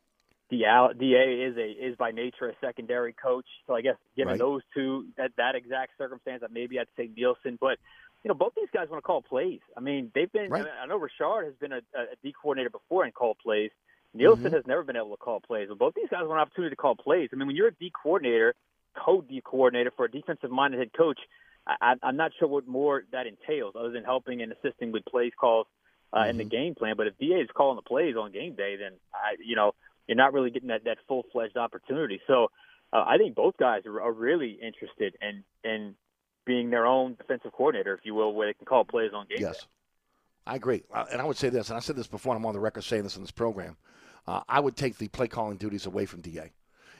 DA is a is by nature a secondary coach, so I guess given Right. those two that that exact circumstance, that maybe I'd say Nielsen. But you know, both these guys want to call plays. I mean, they've been. Right. I know Richard has been a, a D coordinator before and called plays. Nielsen Mhm. has never been able to call plays. But both these guys want an opportunity to call plays. I mean, when you're a D coordinator, code D coordinator for a defensive minded head coach, I, I'm not sure what more that entails other than helping and assisting with plays calls uh, in the game plan. But if DA is calling the plays on game day, then I, you know, you're not really getting that that full fledged opportunity. So uh, I think both guys are, are really interested in in being their own defensive coordinator, if you will, where they can call plays on game day. Yes. I agree. Uh, And I would say this, and I said this before, and I'm on the record saying this in this program. Uh, I would take the play calling duties away from DA.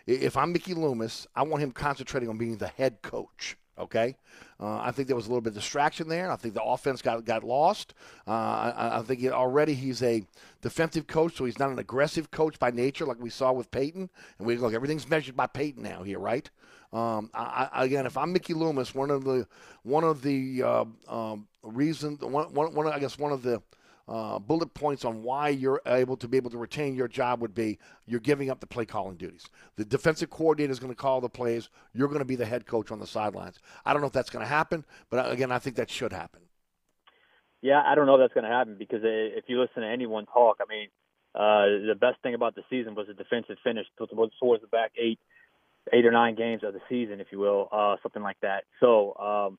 If I'm Mickey Loomis, I want him concentrating on being the head coach. Okay, uh, I think there was a little bit of distraction there. I think the offense got got lost. Uh, I, I think he, already he's a defensive coach, so he's not an aggressive coach by nature, like we saw with Payton. And we look, everything's measured by Payton now here, right? Um, I, I, again, if I'm Mickey Loomis, one of the one of the uh, um, reasons, one, one, one, I guess one of the uh, bullet points on why you're able to be able to retain your job would be you're giving up the play calling duties. The defensive coordinator is going to call the plays. You're going to be the head coach on the sidelines. I don't know if that's going to happen, but again, I think that should happen. Yeah, I don't know if that's going to happen because uh, if you listen to anyone talk, I mean, uh, the best thing about the season was the defensive finish towards the back eight, eight or nine games of the season, if you will, uh, something like that. So, um,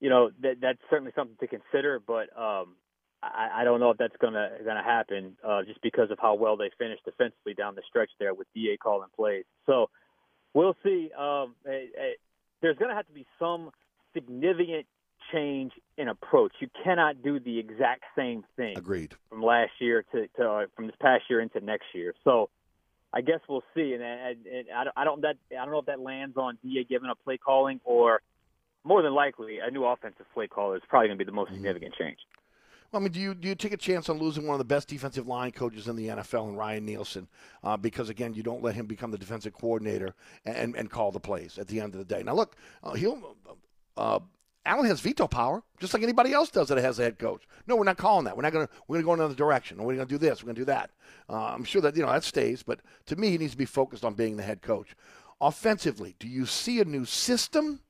you know, that, that's certainly something to consider, but um, I, I don't know if that's going to going to happen uh, just because of how well they finished defensively down the stretch there with Da calling plays. So, we'll see. Um, eh, eh, there's going to have to be some significant change in approach. You cannot do the exact same thing Agreed. from last year to, to uh, from this past year into next year. So I guess we'll see. And, and, and I don't I don't that I don't know if that lands on Da giving up play calling or more than likely a new offensive play caller is probably going to be the most significant change. Well, I mean, do you do you take a chance on losing one of the best defensive line coaches in the NFL, and Ryan Nielsen, uh, because again, you don't let him become the defensive coordinator and and call the plays at the end of the day. Now, look, uh, he'll. Uh, Allen has veto power, just like anybody else does that has a head coach. No, we're not calling that. We're not going to. We're going to go another direction. We're going to do this. We're going to do that. Uh, I'm sure that you know that stays, but to me, he needs to be focused on being the head coach. Offensively, do you see a new system?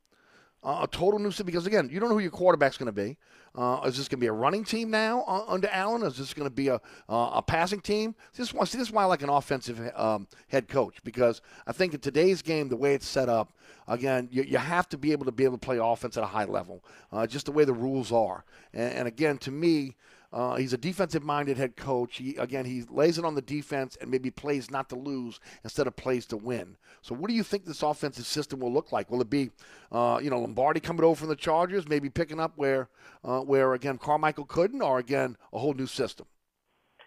Uh, a total new because again, you don't know who your quarterback's going to be. Uh, is this going to be a running team now uh, under Allen? Is this going to be a a passing team? This is, see, this is why I like an offensive um, head coach because I think in today's game, the way it's set up, again, you, you have to be able to be able to play offense at a high level, uh, just the way the rules are. And, and again, to me. Uh, he's a defensive-minded head coach. He, again, he lays it on the defense and maybe plays not to lose instead of plays to win. So, what do you think this offensive system will look like? Will it be, uh, you know, Lombardi coming over from the Chargers, maybe picking up where, uh, where again Carmichael couldn't, or again a whole new system?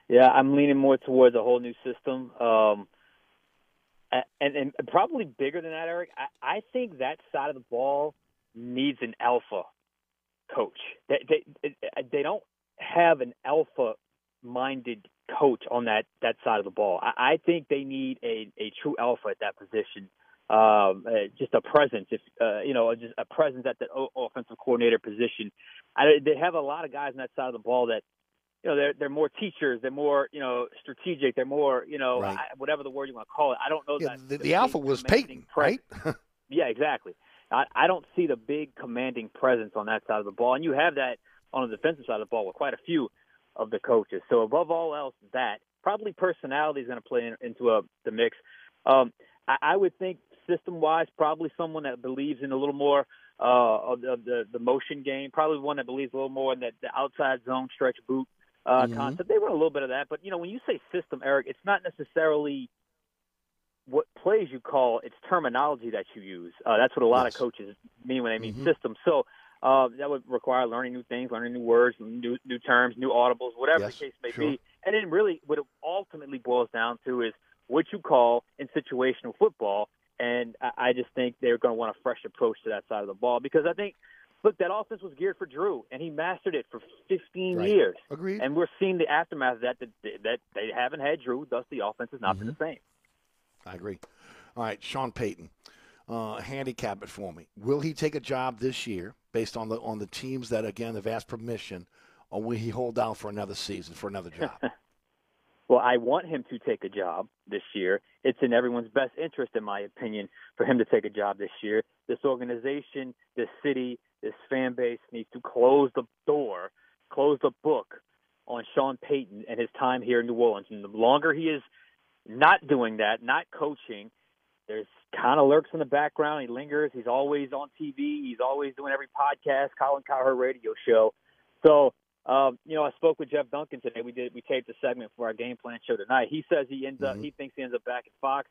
Yeah, I'm leaning more towards a whole new system. Um, and, and probably bigger than that, Eric. I, I think that side of the ball needs an alpha coach. They they, they don't have an alpha minded coach on that that side of the ball. I, I think they need a a true alpha at that position. Um, uh, just a presence, if uh, you know, just a presence at the o- offensive coordinator position. I, they have a lot of guys on that side of the ball that you know they're they're more teachers, they're more you know strategic, they're more you know Right. I, whatever the word you want to call it. I don't know Yeah, that the, the alpha was Payton, presence. right? Yeah, exactly. I, I don't see the big commanding presence on that side of the ball, and you have that on the defensive side of the ball with quite a few of the coaches. So above all else, that probably personality is going to play in, into a, the mix. Um, I, I would think system-wise, probably someone that believes in a little more uh, of, the, of the the motion game. Probably one that believes a little more in that the outside zone stretch boot uh, Mhm. concept. They run a little bit of that, but you know when you say system, Eric, it's not necessarily what plays you call, it's terminology that you use. Uh, that's what a lot Yes. of coaches mean when they mean Mhm. system. So uh, that would require learning new things, learning new words, new new terms, new audibles, whatever Yes, the case may sure. be. And then really what it ultimately boils down to is what you call in situational football. And I, I just think they're going to want a fresh approach to that side of the ball because I think look, that offense was geared for Drew, and he mastered it for 15 Right. years. Agreed. And we're seeing the aftermath of that, that that they haven't had Drew, thus the offense has not been Mm-hmm. the same. I agree. All right, Sean Payton, uh, handicap it for me. Will he take a job this year based on the on the teams that again have asked permission, or will he hold out for another season for another job? Well, I want him to take a job this year. It's in everyone's best interest, in my opinion, for him to take a job this year. This organization, this city, this fan base needs to close the door, close the book on Sean Payton and his time here in New Orleans. And the longer he is not doing that, not coaching, there's kind of lurks in the background. He lingers. He's always on TV. He's always doing every podcast, Colin Cowherd radio show. So, um, you know, I spoke with Jeff Duncan today. We did we taped a segment for our game plan show tonight. He says he ends up he thinks he ends up back at Fox.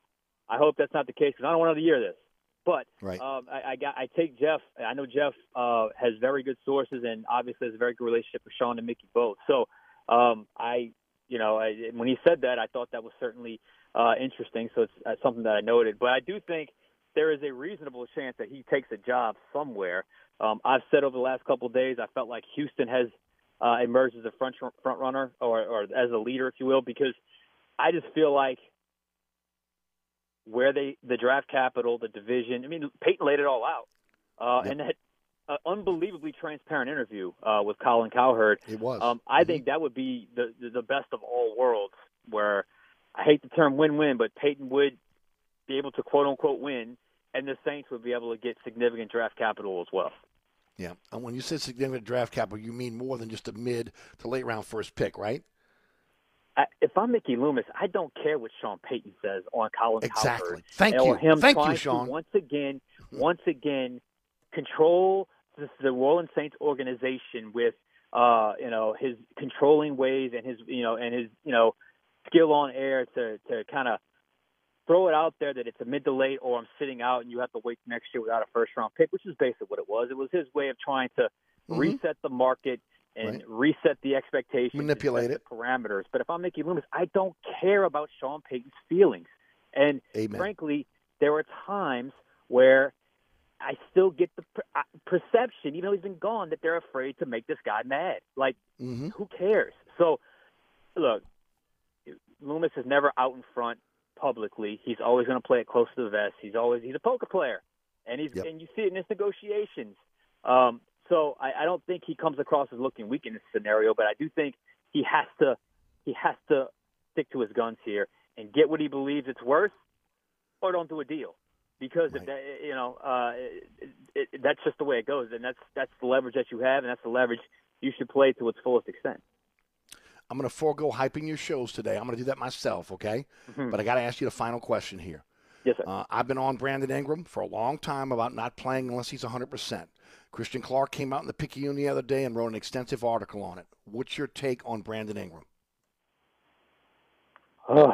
I hope that's not the case because I don't want another year of this. But Right. um, I, I got I take Jeff. I know Jeff uh, has very good sources and obviously has a very good relationship with Sean and Mickey both. So um, I, you know, I, when he said that, I thought that was certainly uh, interesting. So it's uh, something that I noted. But I do think there is a reasonable chance that he takes a job somewhere. Um, I've said over the last couple of days, I felt like Houston has uh, emerged as a front front runner or, or as a leader, if you will, because I just feel like where they the draft capital, the division. I mean, Payton laid it all out, uh, and that uh, unbelievably transparent interview uh, with Colin Cowherd. It was. Um, I think that would be the the best of all worlds. Where I hate the term win-win, but Payton would be able to quote unquote win, and the Saints would be able to get significant draft capital as well. yeah. And when you say significant draft capital, you mean more than just a mid to late round first pick, right? I, if I'm Mickey Loomis, I don't care what Sean Payton says on Colin Exactly. Cowherd. Thank you. him Thank you, Sean. Once again, once again, control the, the Orleans Saints organization with, uh, you know, his controlling ways and his, you know, and his, you know, skill on air to to kind of throw it out there that it's a mid to late or I'm sitting out and you have to wait next year without a first round pick, which is basically what it was. It was his way of trying to Mhm. reset the market and Right. reset the expectations, Manipulate it. parameters. But if I'm Mickey Loomis, I don't care about Sean Payton's feelings. And Amen. frankly, there are times where I still get the per- uh, perception, even though he's been gone, that they're afraid to make this guy mad. Like, Mm-hmm. who cares? So, look, Loomis is never out in front publicly. He's always going to play it close to the vest. He's always he's a poker player, and he's Yep. and you see it in his negotiations. Um, so I, I don't think he comes across as looking weak in this scenario, but I do think he has to he has to stick to his guns here and get what he believes it's worth, or don't do a deal. Because if that, you know, uh, it, it, that's just the way it goes, and that's that's the leverage that you have, and that's the leverage you should play to its fullest extent. I'm going to forego hyping your shows today. I'm going to do that myself, okay? But I got to ask you the final question here. Yes, sir. Uh, I've been on Brandon Ingram for a long time about not playing unless he's 100%. Christian Clark came out in the Picayune the other day and wrote an extensive article on it. What's your take on Brandon Ingram? Oh,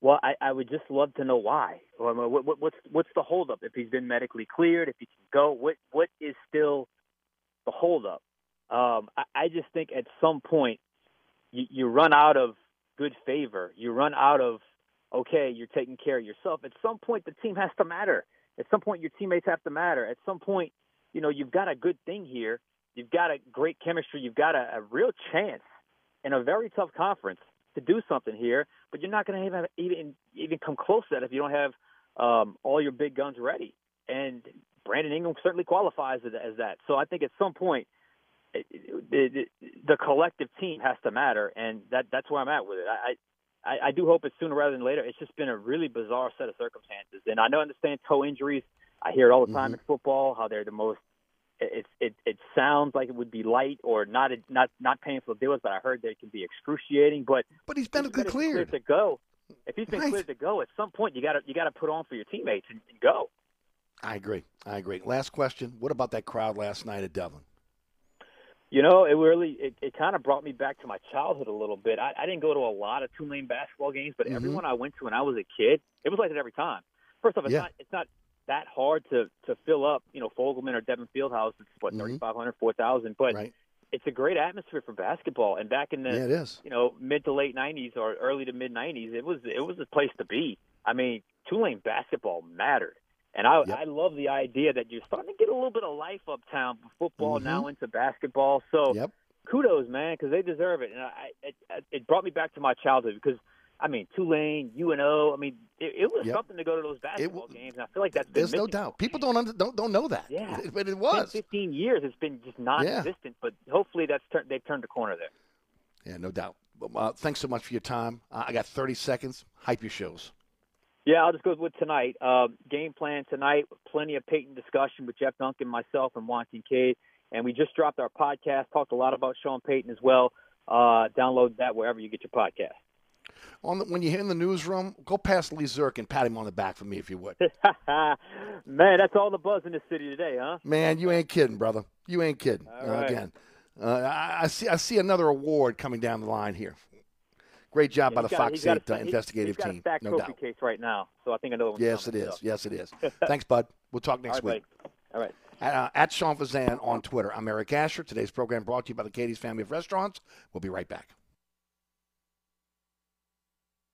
well, I, I would just love to know why. What, what, what's what's the holdup? If he's been medically cleared, if he can go, what what is still the holdup? Um, I, I just think at some point you, you run out of good favor. You run out of okay, you're taking care of yourself. At some point, the team has to matter. At some point, your teammates have to matter. At some point, you know you've got a good thing here. You've got a great chemistry. You've got a, a real chance in a very tough conference to do something here, but you're not going to even even even come close to that if you don't have um, all your big guns ready. And Brandon Ingram certainly qualifies as as that. So I think at some point it, it, it, the collective team has to matter, and that that's where I'm at with it. I. I, I do hope it's sooner rather than later. It's just been a really bizarre set of circumstances, and I know understand toe injuries. I hear it all the time mm-hmm. in football how they're the most. It, it it sounds like it would be light or not not not painful to deal with, but I heard they can be excruciating. But But he's if he's medically been cleared. to go. If he's been Right. cleared to go, at some point you got to you got to put on for your teammates and, and go. I agree. I agree. Last question. What about that crowd last night at Devlin? You know, it really it, it kind of brought me back to my childhood a little bit. I, I didn't go to a lot of Tulane basketball games, but Mhm. every one I went to when I was a kid, it was like that every time. First off, it's Yeah. not it's not that hard to to fill up. You know, Fogelman or Devlin Fieldhouse, it's what Mhm. thirty five hundred, four thousand, but Right. it's a great atmosphere for basketball. And back in the Yeah, it is. you know mid to late '90s or early to mid '90s, it was it was a place to be. I mean, Tulane basketball mattered, And I Yep. I love the idea that you're starting to get a little bit of life uptown from football Mhm. now into basketball. So Yep. kudos, man, because they deserve it. And I, it, it brought me back to my childhood because I mean Tulane, UNO. I mean it, it was Yep. something to go to those basketball games. And I feel like that's been There's no doubt. People don't under, don't don't know that. Yeah. but it 10, was. 15 years. It's been just non-existent. But hopefully that's turned they've turned the corner there. Yeah, no doubt. Well, Uh, thanks so much for your time. Uh, I got 30 seconds. Hype your shows. Yeah, I'll just go with tonight. Uh, game plan tonight. Plenty of Payton discussion with Jeff Duncan, myself, and Juan Kincaid. And we just dropped our podcast. Talked a lot about Sean Payton as well. Uh, download that wherever you get your podcast. On the, when you're in the newsroom, go past Lee Zurik and pat him on the back for me if you would. Man, that's all the buzz in the city today, huh? Man, you ain't kidding, brother. You ain't kidding. All Uh, again, uh, I, I see. I see another award coming down the line here. Great job by the got- Fox he's got a 8 uh, he- investigative he's got team. A No doubt. case right now, so I think another one. Yes, it is. so. Yes, it is. Thanks, bud. We'll talk next All right, week. buddy. All right. Uh, at Sean Fazende on Twitter. I'm Eric Asher. Today's program brought to you by the Katie's Family of Restaurants. We'll be right back.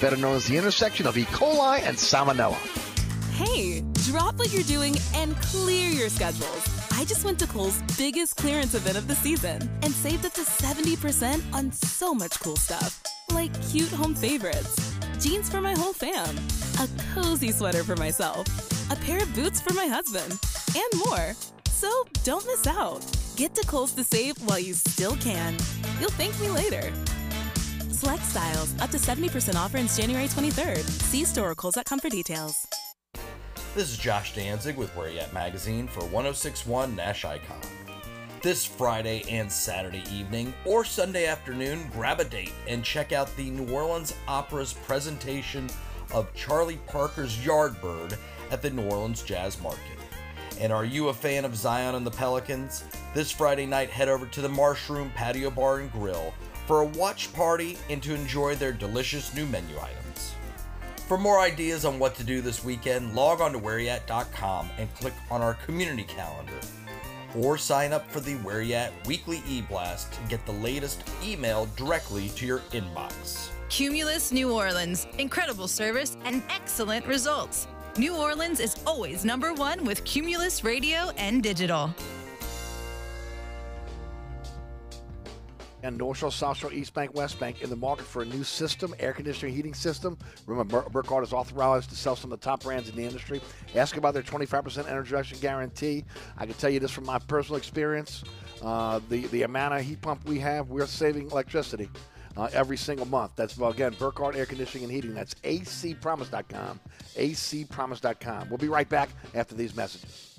better known as the intersection of E. coli and salmonella. Hey, drop what you're doing and clear your schedules. I just went to Kohl's biggest clearance event of the season and saved up to 70% on so much cool stuff. Like cute home favorites, jeans for my whole fam, a cozy sweater for myself, a pair of boots for my husband, and more. So don't miss out. Get to Kohl's to save while you still can. You'll thank me later. Select styles, up to 70% off ends January 23rd. See store or Kohl's.com for details. This is Josh Danzig with Where Y'at Magazine for 1061 Nash Icon. This Friday and Saturday evening or Sunday afternoon, grab a date and check out the New Orleans Opera's presentation of Charlie Parker's Yardbird at the New Orleans Jazz Market. And are you a fan of Zion and the Pelicans? This Friday night, head over to the Marshroom Patio Bar and Grill for a watch party and to enjoy their delicious new menu items. For more ideas on what to do this weekend, log on to whereyat.com and click on our community calendar. Or sign up for the Where Y'at weekly e-blast to get the latest email directly to your inbox. Cumulus New Orleans. Incredible service and excellent results. New Orleans is always number one with Cumulus Radio and Digital. And North Shore, South Shore, East Bank, West Bank in the market for a new system, air conditioning, heating system. Remember, Burkhardt is authorized to sell some of the top brands in the industry. Ask about their 25% energy reduction guarantee. I can tell you this from my personal experience. Uh, the, the amount of heat pump we have, we're saving electricity. Uh, every single month. That's well, again, Burkhardt Air Conditioning and Heating. That's acpromise.com. acpromise.com. We'll be right back after these messages.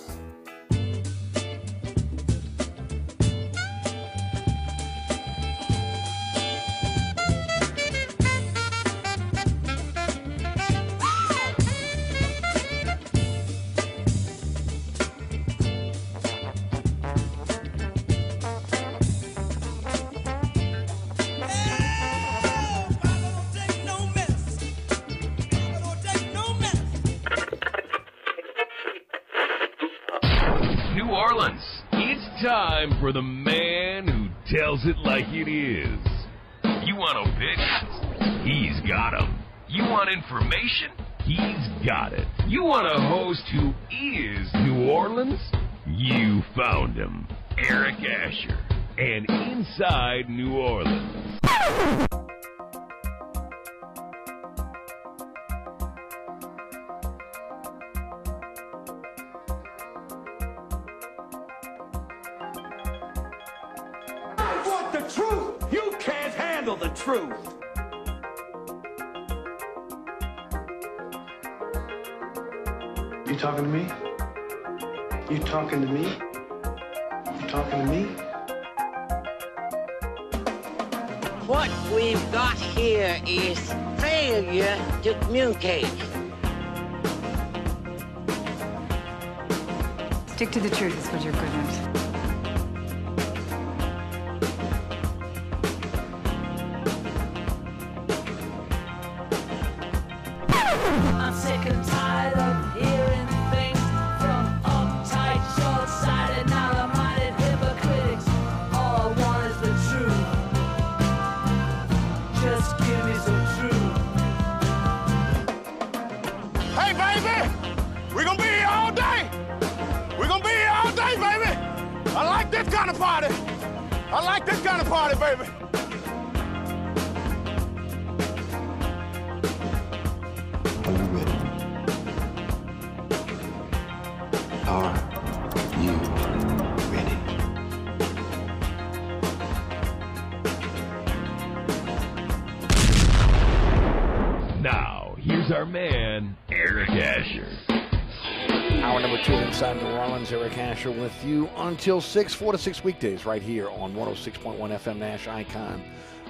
Until 6, 4 to 6 weekdays right here on 106.1 FM Nash Icon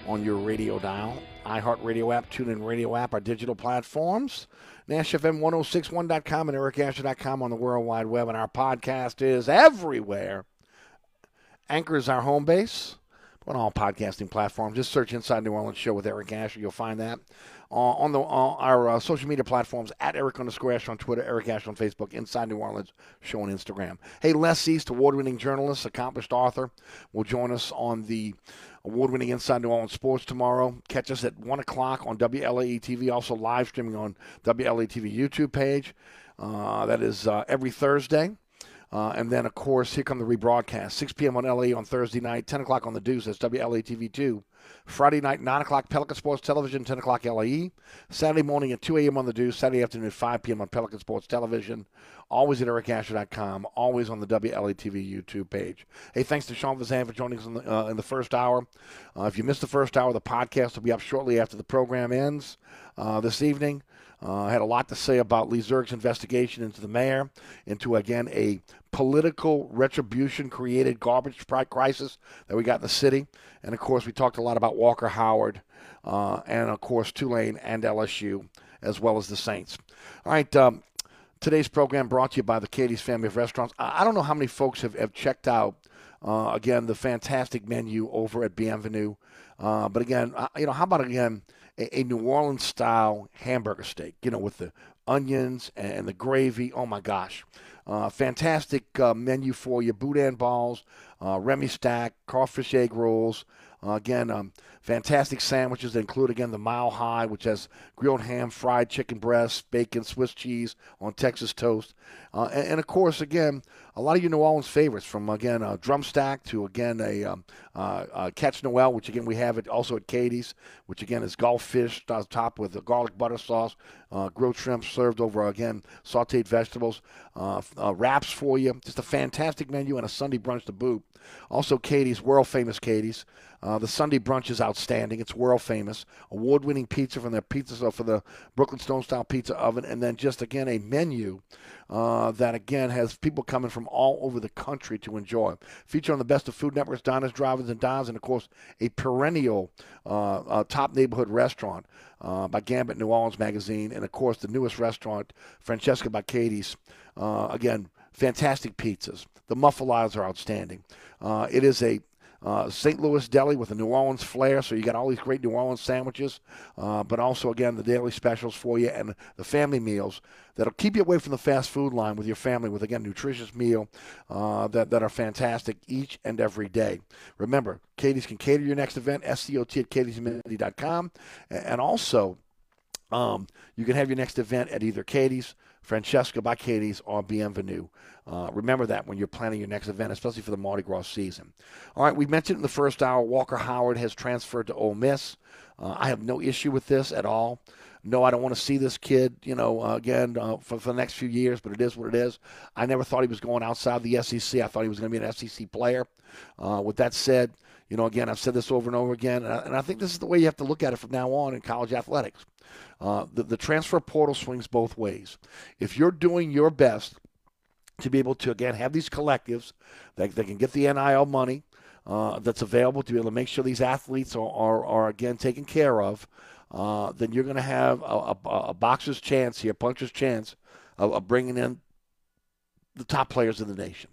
on your radio dial. iHeartRadio app, TuneIn Radio app, our digital platforms. NashFM1061.com and EricAsher.com on the World Wide Web. And our podcast is everywhere. Anchor is our home base on all podcasting platforms. Just search Inside New Orleans Show with Eric Asher. You'll find that. On the on our uh, social media platforms at Eric underscore Asher on Twitter, Eric Asher on Facebook, Inside New Orleans Show on Instagram. Hey, Les East, award-winning journalist, accomplished author, will join us on the award-winning Inside New Orleans Sports tomorrow. Catch us at 1 o'clock on WLAE TV, also live streaming on WLAE TV YouTube page. Uh, that is uh, every Thursday. Uh, and then, of course, here come the rebroadcast. 6 p.m. on LA on Thursday night, 10 o'clock on the Deuce. That's WLA TV 2. Friday night, 9 o'clock, Pelican Sports Television, 10 o'clock LAE. Saturday morning at 2 a.m. on the Deuce. Saturday afternoon at 5 p.m. on Pelican Sports Television. Always at ericasher.com. Always on the WLA TV YouTube page. Hey, thanks to Sean Fazende for joining us in the, uh, in the first hour. Uh, if you missed the first hour, the podcast will be up shortly after the program ends uh, this evening. Uh, had a lot to say about Lee Zurik's investigation into the mayor, into, again, a political retribution created garbage crisis that we got in the city. And, of course, we talked a lot about Walker Howard uh, and, of course, Tulane and LSU, as well as the Saints. All right. Um, today's program brought to you by the Katie's Family of Restaurants. I, I don't know how many folks have, have checked out, uh, again, the fantastic menu over at Bienvenue. Uh, but, again, uh, you know, how about, again, a, a New Orleans style hamburger steak, you know, with the onions and the gravy. Oh my gosh. Uh, fantastic uh, menu for you. Boudin balls, uh, Remy stack, crawfish egg rolls. Uh, again, um, fantastic sandwiches that include, again, the Mile High, which has grilled ham, fried chicken breast, bacon, Swiss cheese on Texas toast. Uh, and, and, of course, again, a lot of your New Orleans favorites from, again, a drum stack to, again, a um, uh, catch Noel, which, again, we have it also at Katie's, which, again, is Gulf fish topped with a garlic butter sauce, grilled shrimp served over, again, sauteed vegetables, wraps for you. Just a fantastic menu and a Sunday brunch to boot. Also, Katie's, world famous Katie's. Uh, the Sunday brunch is outstanding. It's world famous. Award winning pizza from their pizza for the Brooklyn Stone Style Pizza Oven, and then just again a menu uh, that again has people coming from all over the country to enjoy. Feature on the best of Food Network's Diners, Drive-Ins, and Dives, and of course a perennial uh, uh top neighborhood restaurant uh, by Gambit New Orleans Magazine, and of course the newest restaurant, Francesca by Katie's. Uh, again, fantastic pizzas. The muffalades are outstanding. it is a uh, St. Louis deli with a New Orleans flair. So you got all these great New Orleans sandwiches, uh, but also again the daily specials for you and the family meals that'll keep you away from the fast food line with your family. With again nutritious meal uh, that that are fantastic each and every day. Remember, Katie's can cater your next event. SCOT at katiesinmidcity.com, and also um, you can have your next event at either Katie's. Francesca by Katie's or Bienvenue. Uh, remember that when you're planning your next event, especially for the Mardi Gras season. All right, we mentioned in the first hour, Walker Howard has transferred to Ole Miss. Uh, I have no issue with this at all. No, I don't want to see this kid, you know, uh, again uh, for, for the next few years, but it is what it is. I never thought he was going outside the SEC. I thought he was going to be an SEC player. Uh, with that said, you know, again, I've said this over and over again, and I, and I, think this is the way you have to look at it from now on in college athletics. Uh, the, the transfer portal swings both ways. If you're doing your best to be able to, again, have these collectives that, that can get the NIL money uh, that's available to be able to make sure these athletes are, are, are again, taken care of, uh, then you're going to have a, a, a, boxer's chance here, a puncher's chance of, of, bringing in the top players in the nation.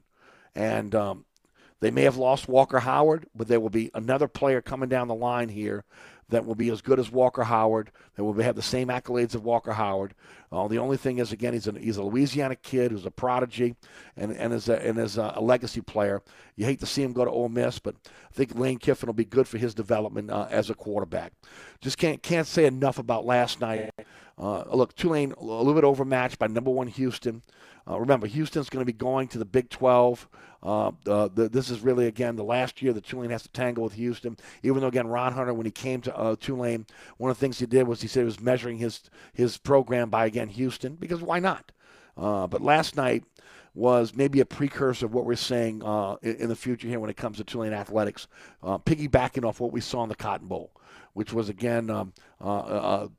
And um, they may have lost Walker Howard, but there will be another player coming down the line here that will be as good as Walker Howard, that will have the same accolades of Walker Howard. Uh, the only thing is, again, he's a, he's a Louisiana kid who's a prodigy and, and is, a, and is a, a, legacy player. You hate to see him go to Ole Miss, but I think Lane Kiffin will be good for his development uh, as a quarterback. Just can't, can't say enough about last night. Uh, look, Tulane a little bit overmatched by number one Houston. Uh, remember, Houston's going to be going to the Big 12. Uh, the, this is really, again, the last year that Tulane has to tangle with Houston. Even though, again, Ron Hunter, when he came to uh, Tulane, one of the things he did was he said he was measuring his, his program by, again, Houston, because why not? Uh, but last night was maybe a precursor of what we're seeing uh, in, in, the future here when it comes to Tulane athletics, piggybacking off what we saw in the Cotton Bowl, which was, again, um,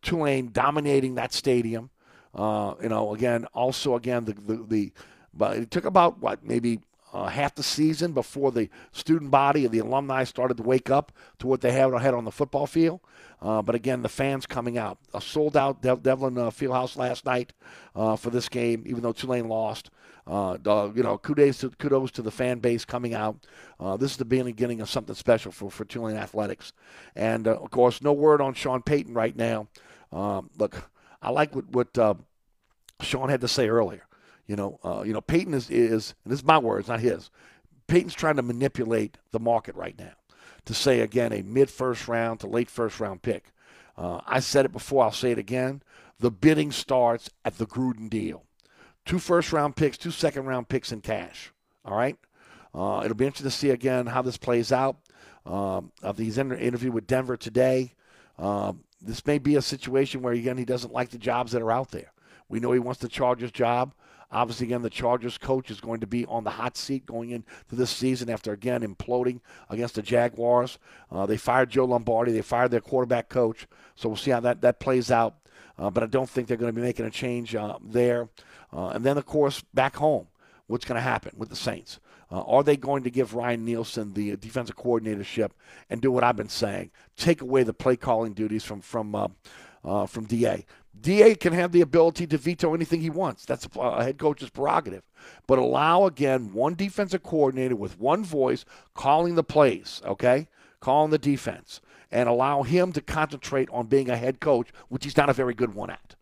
Tulane dominating that stadium. Uh, you know, again, also again the the, the but it took about what maybe uh, half the season before the student body and the alumni started to wake up to what they had on the football field. Uh, but again, the fans coming out. A sold out De- Devlin uh, Fieldhouse last night uh, for this game, even though Tulane lost. Uh, you know, kudos to, kudos to the fan base coming out. Uh, this is the beginning of something special for, for Tulane athletics. And of course, no word on Sean Payton right now. Um, look, I like what, what uh, Sean had to say earlier. You know, uh, you know, Payton is, is, and this is my words, not his. Payton's trying to manipulate the market right now to say again a mid first round to late first round pick. Uh, I said it before, I'll say it again. The bidding starts at the Gruden deal. two first round picks, two second round picks in cash. All right. Uh, it'll be interesting to see again how this plays out. Um, of his inter- interview with Denver today, um, this may be a situation where again he doesn't like the jobs that are out there. We know he wants the Chargers job. Obviously, again, the Chargers coach is going to be on the hot seat going into this season after again imploding against the Jaguars. Uh, they fired Joe Lombardi. They fired their quarterback coach. So we'll see how that, that plays out. Uh, but I don't think they're going to be making a change uh, there. Uh, and then, of course, back home, what's going to happen with the Saints? Uh, are they going to give Ryan Nielsen the defensive coordinatorship and do what I've been saying? Take away the play calling duties from from uh, uh, from Da. Da can have the ability to veto anything he wants. That's a head coach's prerogative. But allow again one defensive coordinator with one voice calling the plays. Okay, calling the defense, and allow him to concentrate on being a head coach, which he's not a very good one at.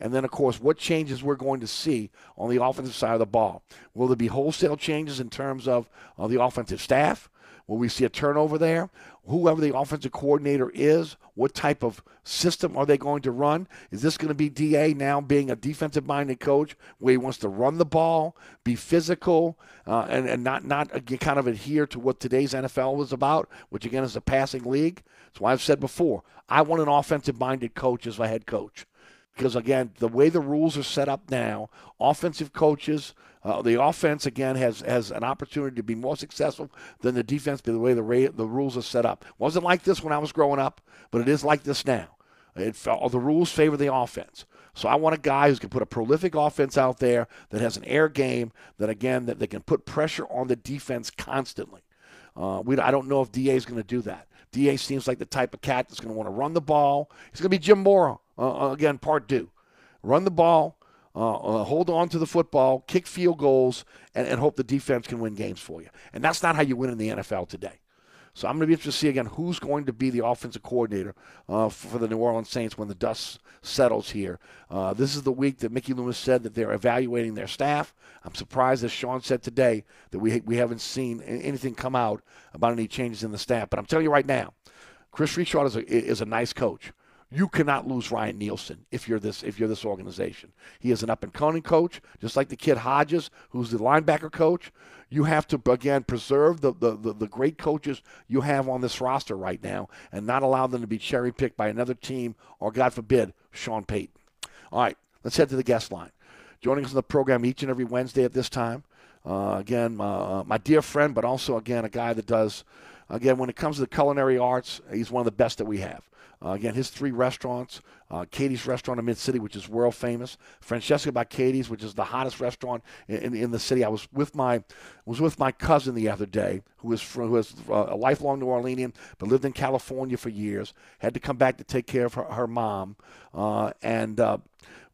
And then, of course, what changes we're going to see on the offensive side of the ball. Will there be wholesale changes in terms of, of the offensive staff? Will we see a turnover there? Whoever the offensive coordinator is, what type of system are they going to run? Is this going to be DA now being a defensive minded coach where he wants to run the ball, be physical, uh, and, and not, not again, kind of adhere to what today's NFL was about, which again is a passing league? That's why I've said before I want an offensive minded coach as my head coach because again, the way the rules are set up now, offensive coaches, uh, the offense again has has an opportunity to be more successful than the defense. By the way the ra- the rules are set up, wasn't like this when I was growing up, but it is like this now. It the rules favor the offense. So I want a guy who can put a prolific offense out there that has an air game that again that they can put pressure on the defense constantly. Uh, we, I don't know if Da is going to do that. Da seems like the type of cat that's going to want to run the ball. He's going to be Jim Mora uh, again, part two. Run the ball, uh, uh, hold on to the football, kick field goals, and, and, hope the defense can win games for you. And that's not how you win in the NFL today. So I'm going to be interested to see again who's going to be the offensive coordinator uh, for the New Orleans Saints when the dust settles here. Uh, this is the week that Mickey Loomis said that they're evaluating their staff. I'm surprised, as Sean said today, that we we haven't seen anything come out about any changes in the staff. But I'm telling you right now, Kris Richard is a, is a nice coach. You cannot lose Ryan Nielsen if you're this if you're this organization. He is an up and coming coach, just like the kid Hodges, who's the linebacker coach. You have to again preserve the, the, the, the great coaches you have on this roster right now and not allow them to be cherry picked by another team or God forbid, Sean Payton. All right, let's head to the guest line. Joining us on the program each and every Wednesday at this time. Uh, again, uh, my dear friend, but also again a guy that does again when it comes to the culinary arts, he's one of the best that we have. Uh, again, his three restaurants uh, Katie's Restaurant in Mid City, which is world famous. Francesca by Katie's, which is the hottest restaurant in, in, in, the city. I was with my was with my cousin the other day, who is from, who is uh, a lifelong New Orleanian, but lived in California for years. Had to come back to take care of her, her mom, uh, and uh,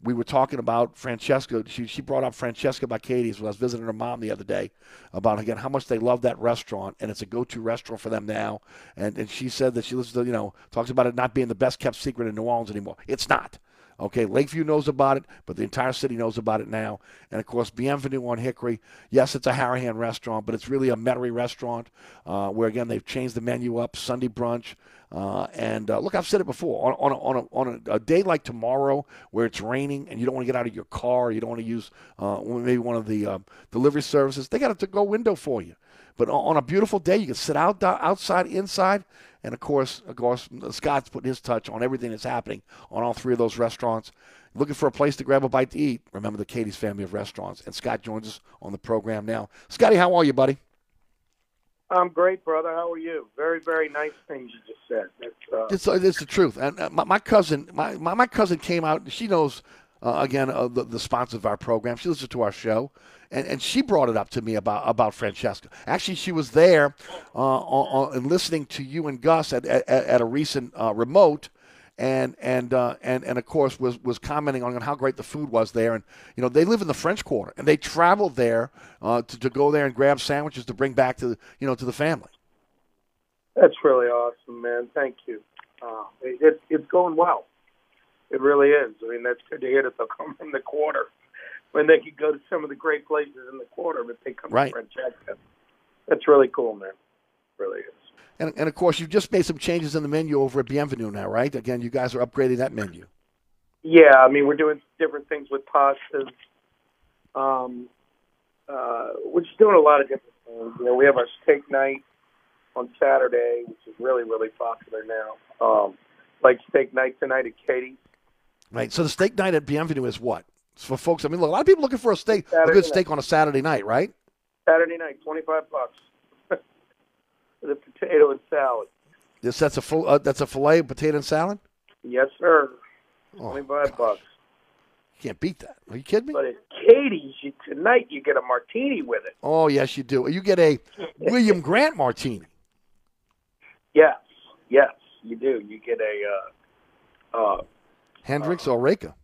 we were talking about Francesca. She, she brought up Francesca by Katie's when I was visiting her mom the other day about again how much they love that restaurant and it's a go-to restaurant for them now. And and she said that she listens to you know talks about it not being the best kept secret in New Orleans anymore. It's not. Okay, Lakeview knows about it, but the entire city knows about it now. And of course, Bienvenue on Hickory. Yes, it's a Harahan restaurant, but it's really a Metairie restaurant uh, where again they've changed the menu up, Sunday brunch. Uh, and uh, look, I've said it before. On, on, a, on, a, on a, a, day like tomorrow, where it's raining and you don't want to get out of your car, you don't want to use uh, maybe one of the uh, delivery services, they got a to-go window for you. But on a beautiful day, you can sit out outside, inside, and of course, of course, Scott's putting his touch on everything that's happening on all three of those restaurants. Looking for a place to grab a bite to eat? Remember the Katie's family of restaurants. And Scott joins us on the program now. Scotty, how are you, buddy? I'm great, brother. How are you? Very, very nice things you just said. Uh... It's, it's the truth. And uh, my, my, cousin, my, my, my cousin came out. She knows uh, again uh, the, the sponsor of our program. She listens to our show, and, and she brought it up to me about about Francesca. Actually, she was there uh, on, on, and listening to you and Gus at at, at a recent uh, remote and and uh, and and of course was was commenting on how great the food was there. And you know they live in the French Quarter, and they travel there uh, to to go there and grab sandwiches to bring back to you know to the family. That's really awesome, man. Thank you. Uh, it, it's going well. It really is. I mean, that's good to hear that they'll come from the quarter when they could go to some of the great places in the quarter, but they come right. to Francesca. That's really cool, man. It really is. And, and of course, you've just made some changes in the menu over at Bienvenue now, right? Again, you guys are upgrading that menu. Yeah, I mean, we're doing different things with pastas. Um, uh, we're just doing a lot of different things. You know, we have our steak night on Saturday, which is really, really popular now. Um, like steak night tonight at Katie's. Right. So the steak night at Bienvenue is what? For folks. I mean, look, a lot of people looking for a steak, a Saturday good night. steak on a Saturday night, right? Saturday night, twenty-five bucks. the potato and salad. This that's a full. Uh, that's a fillet of potato and salad. Yes, sir. Oh, Twenty-five bucks. Can't beat that. Are you kidding me? But at Katie's you, tonight, you get a martini with it. Oh yes, you do. You get a William Grant martini. Yes, yes, you do. You get a uh, uh, Hendrick's or Reyka.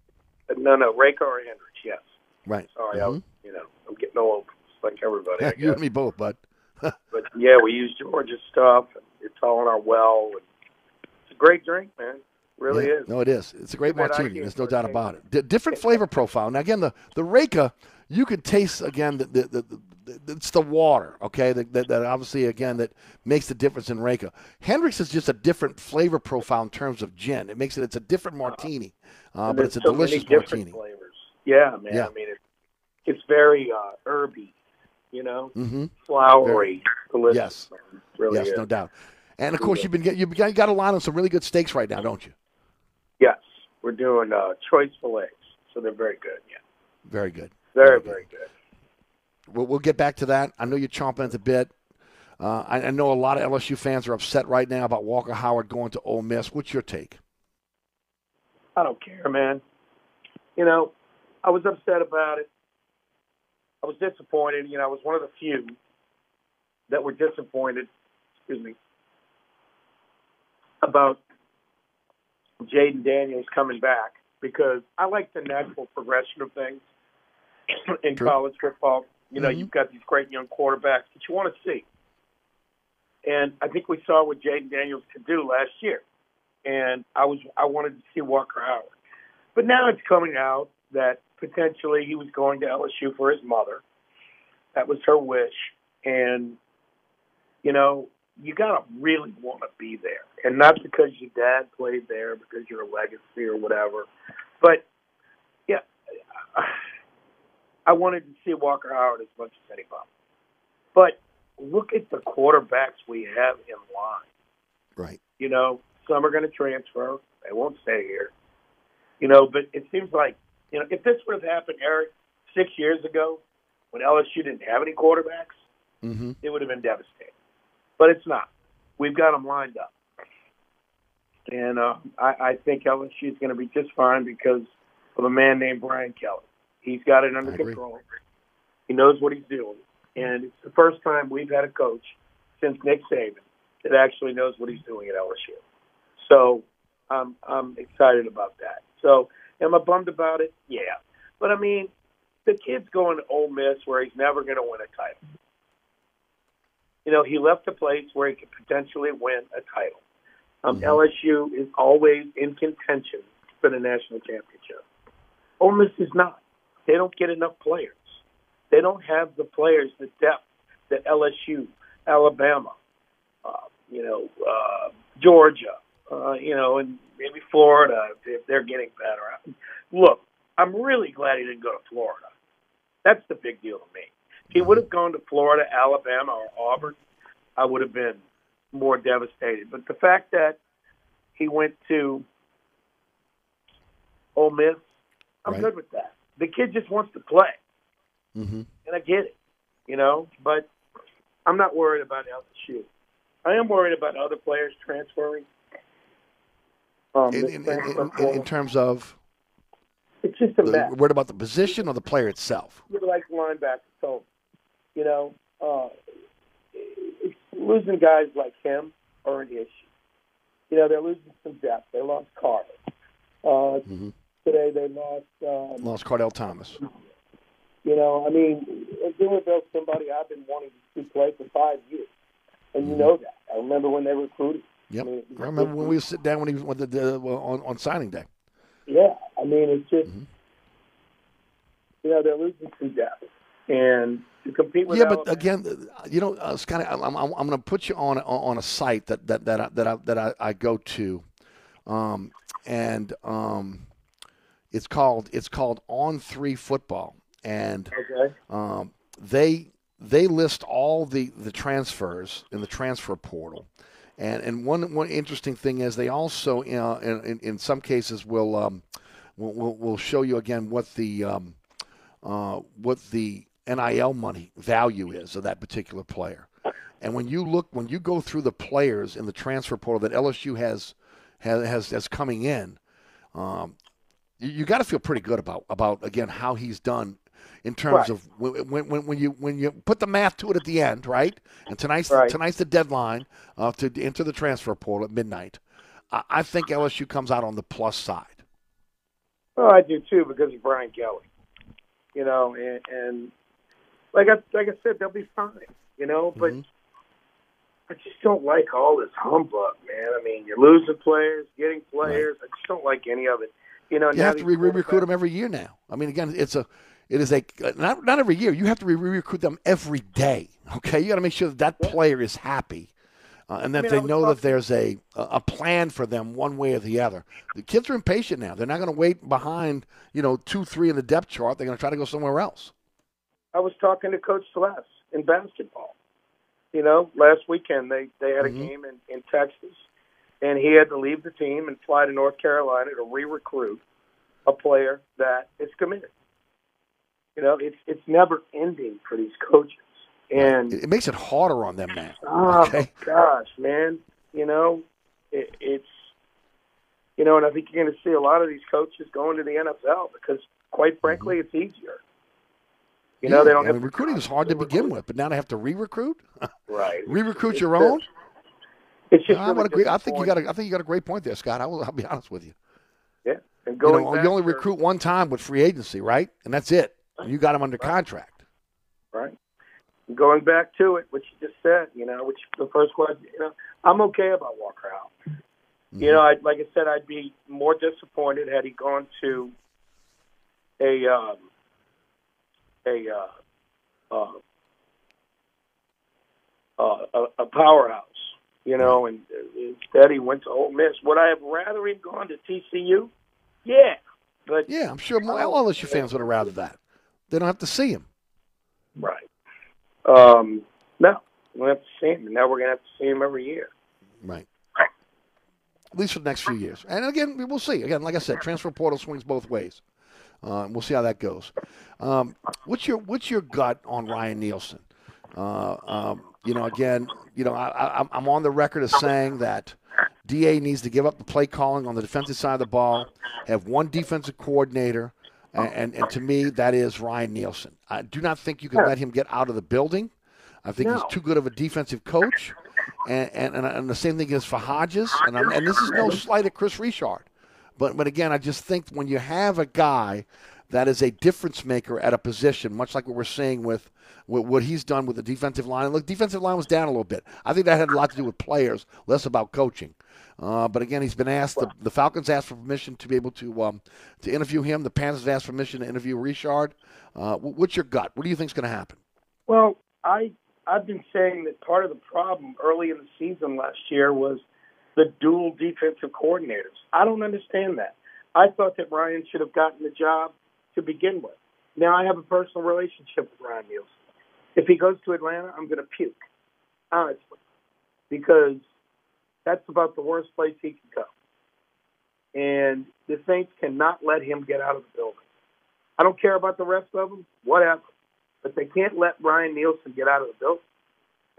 No, no, Reyka or Hendrick's. Yes. Right. Sorry, I was, you know, I'm getting old, like everybody. I Mm-hmm. you and me both, bud. But yeah, we use Georgia stuff. And it's all in our well. And it's a great drink, man. Really Yeah. is. No, it is. It's a great martini. There's no doubt about it. D- different flavor profile. Now again, the the Reyka, you can taste again the the, the, the it's the water, okay? That, that, that obviously again that makes the difference in Reyka. Hendrick's is just a different flavor profile in terms of gin. It makes it it's a different martini, uh, but it's a so many delicious different martini. Flavors. Yeah, man. Yeah. I mean, it's it's very uh, herby. You know, Mm-hmm. flowery, delicious. Yes. Really yes, is. no doubt. And of course, you've been you've got, you got a line on some really good steaks right now, don't you? Yes, we're doing uh, choice fillets, so they're very good. Yeah, Very good. Very very good. We'll, we'll get back to that. I know you're chomping at the bit. Uh, I, I know a lot of LSU fans are upset right now about Walker Howard going to Ole Miss. What's your take? I don't care, man. You know, I was upset about it. I was disappointed. You know, I was one of the few that were disappointed. Excuse me. About Jayden Daniels coming back because I like the natural progression of things in True. college football. You know, Mhm. you've got these great young quarterbacks that you want to see. And I think we saw what Jayden Daniels could do last year. And I was I wanted to see Walker Howard. But now it's coming out that potentially he was going to LSU for his mother. That was her wish. And, you know, you got to really want to be there. And not because your dad played there, because you're a legacy or whatever. But, yeah, I wanted to see Walker Howard as much as anybody. But look at the quarterbacks we have in line. Right. You know, some are going to transfer. They won't stay here. You know, but it seems like, you know, if this would have happened, Eric, six years ago, when LSU didn't have any quarterbacks, Mm-hmm. it would have been devastating. But it's not. We've got them lined up. And uh, I, I think LSU is going to be just fine because of a man named Brian Kelly. He's got it under control. He knows what he's doing. And it's the first time we've had a coach since Nick Saban that actually knows what he's doing at LSU. So I'm I'm excited about that. So am I bummed about it? Yeah. But I mean, the kid's going to Ole Miss where he's never going to win a title. You know, he left a place where he could potentially win a title. Um, LSU is always in contention for the national championship. Ole Miss is not. They don't get enough players. They don't have the players, the depth that LSU, Alabama, uh, you know, uh, Georgia, uh, you know, and maybe Florida if they're getting better. Look, I'm really glad he didn't go to Florida. That's the big deal to me. If he would have gone to Florida, Alabama, or Auburn, I would have been more devastated. But the fact that he went to Ole Miss, I'm Right. good with that. The kid just wants to play, Mm-hmm. and I get it, you know. But I'm not worried about LSU. I am worried about other players transferring. Um, In, in, in, in, terms of it's just a the, mess. worried about the position or the player itself. You're like linebacker, so you know, uh, it's, losing guys like him are an issue. You know, they're losing some depth. They lost Carter. Uh, Mhm. Today they lost. Um, Lost Cardell Thomas. you know, I mean, Zimmerville's somebody I've been wanting to see play for five years, and you know that. I remember when they recruited. Yep. I mean, I remember when we would sit down when he was the, the, on, on signing day. Yeah, I mean, it's just Mm-hmm. you know they're losing some depth, and to compete with Yeah, but again, you know, uh, Scotty, I'm, I'm, I'm going to put you on on a site that that that I, that I, that I, I go to, um, and um, it's called it's called On Three Football, and Okay. um, they they list all the, the transfers in the transfer portal. And and one one interesting thing is they also uh, in, in in some cases will um, will, will will show you again what the um, uh, what the NIL money value is of that particular player. And when you look when you go through the players in the transfer portal that LSU has has has, has coming in, um, you, got to feel pretty good about about again how he's done in terms Right. of when, when, when, you when you put the math to it at the end, right? And tonight's Right. tonight's the deadline uh, to enter the transfer portal at midnight. I, I think LSU comes out on the plus side. Well, I do too because of Brian Kelly. You know, and, and like I like I said, they'll be fine. You know, but I just don't like all this humbug, man. I mean, you're losing players, getting players. I just don't like any of it. You know, You have to re recruit them every year now. I mean, again, it's a it is a not not every year. You have to re recruit them every day. Okay, you got to make sure that that player is happy. Uh, and that I mean, they know that there's a a plan for them one way or the other. The kids are impatient now. They're not going to wait behind you know two three in the depth chart. They're going to try to go somewhere else. I was talking to Coach Celeste in basketball. You know, last weekend they they had a Mhm. game in, in Texas, and he had to leave the team and fly to North Carolina to re-recruit a player that is committed. You know, it's it's never ending for these coaches, and It, makes it harder on them now. oh Okay. gosh, man, you know, it, it's you know, and I think you're going to see a lot of these coaches going to the NFL because, quite frankly, mm-hmm. it's easier. You know, Yeah, they don't I have mean, recruiting is hard to begin with, but now they have to re-recruit. right. Re-recruit It's your own. It's just I, really would agree. I think you got. A, I think you got a great point there, Scott. I will. I'll be honest with you. Yeah, and You, know, you only recruit one time with free agency, right? And that's it. You got them under contract. right? Going back to it, what you just said, you know, which the first question, you know, I'm okay about Walker out. You know, I, like I said, I'd be more disappointed had he gone to a um, a uh, uh, uh, a, a powerhouse, you know, and uh, instead he went to Ole Miss. Would I have rather him gone to TCU? Yeah, but Yeah, I'm sure all LSU fans would have rather that. They don't have to see him. Right. Um, no, we'll have to see him. And now we're going to have to see him every year. Right. At least for the next few years. And again, we will see. Again, like I said, transfer portal swings both ways. Uh, we'll see how that goes. Um, what's your What's your gut on Ryan Nielsen? Uh, um, you know, again, you know, I, I, I'm on the record as saying that Da needs to give up the play calling on the defensive side of the ball, have one defensive coordinator, and, and, and to me, that is Ryan Nielsen. I do not think you can let him get out of the building. I think No. he's too good of a defensive coach. And, and, and, and the same thing is for Hodges. And, and this is no slight at Kris Richard. But, but again, I just think when you have a guy that is a difference maker at a position, much like what we're seeing with, what he's done with the defensive line. And look, defensive line was down a little bit. I think that had a lot to do with players, less about coaching. Uh, but again, he's been asked. The, the Falcons asked for permission to be able to um, to interview him. The Panthers asked permission to interview Richard. Uh, what's your gut? What do you think is going to happen? Well, I I've been saying that part of the problem early in the season last year was the dual defensive coordinators. I don't understand that. I thought that Ryan should have gotten the job to begin with. Now I have a personal relationship with Ryan Nielsen. If he goes to Atlanta, I'm going to puke, honestly, because that's about the worst place he can go. And the Saints cannot let him get out of the building. I don't care about the rest of them, whatever but they can't let Ryan Nielsen get out of the building.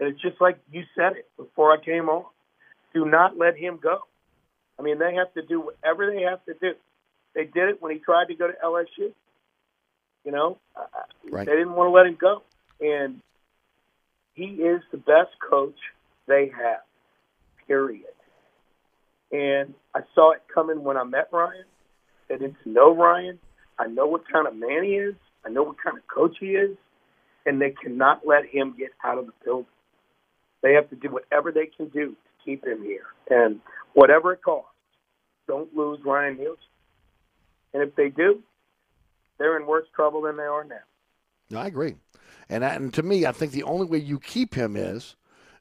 And it's just like you said it before I came on. Do not let him go. I mean, they have to do whatever they have to do. They did it when he tried to go to LSU. You know, Right. they didn't want to let him go, and he is the best coach they have. Period. And I saw it coming when I met Ryan. I didn't know Ryan. I know what kind of man he is. I know what kind of coach he is, and they cannot let him get out of the building. They have to do whatever they can do to keep him here, and whatever it costs. Don't lose Ryan Nielsen. And if they do, they're in worse trouble than they are now. No, I agree. And, and to me, I think the only way you keep him is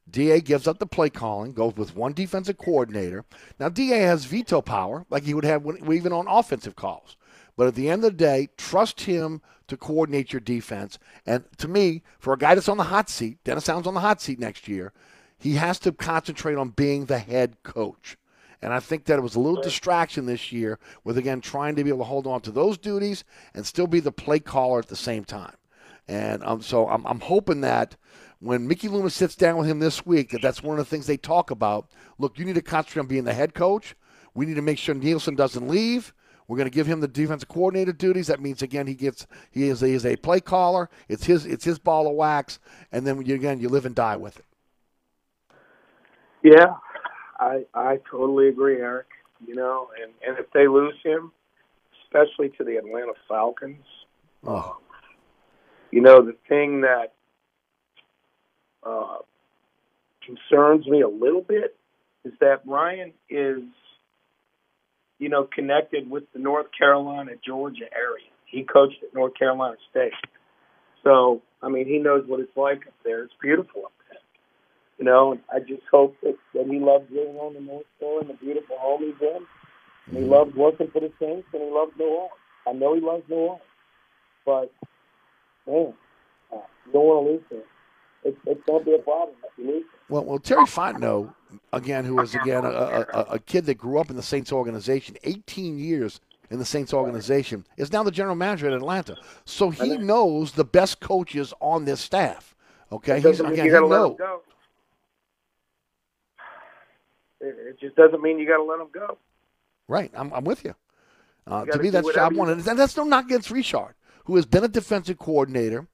DA gives up the play calling, goes with one defensive coordinator. Now, DA has veto power, like he would have when, even on offensive calls. But at the end of the day, trust him to coordinate your defense. And to me, for a guy that's on the hot seat, Dennis Allen's on the hot seat next year, he has to concentrate on being the head coach. And I think that it was a little distraction this year with, again, trying to be able to hold on to those duties and still be the play caller at the same time. And um, so I'm, I'm hoping that when Mickey Loomis sits down with him this week, that that's one of the things they talk about. Look, you need to concentrate on being the head coach. We need to make sure Nielsen doesn't leave. We're going to give him the defensive coordinator duties. That means again he gets he is he is a play caller. It's his it's his ball of wax, and then you, again you live and die with it. Yeah, I I totally agree, Eric. You know, and and if they lose him, especially to the Atlanta Falcons, Oh, you know the thing that uh, concerns me a little bit is that Ryan is, you know, connected with the North Carolina Georgia area. He coached at North Carolina State, so I mean he knows what it's like up there. It's beautiful up there. You know, and I just hope that, that he loves living on the North Shore and the beautiful home he's in. And he loves working for the Saints and he loves New Orleans. I know he loves New Orleans. But, man, uh, you don't want to lose him. It, it's going to be a problem if you lose him. Well, well, Terry Fontenot, again, who was again a, a, a- kid that grew up in the Saints organization, 18 years in the Saints organization, is now the general manager at Atlanta. So he knows the best coaches on this staff. Okay, he's again he got to let him knows. go. It, just doesn't mean you got to let them go. Right, I'm, I'm with you. Uh, You to me, that's job one, and that's no knock against Richard, who has been a defensive coordinator,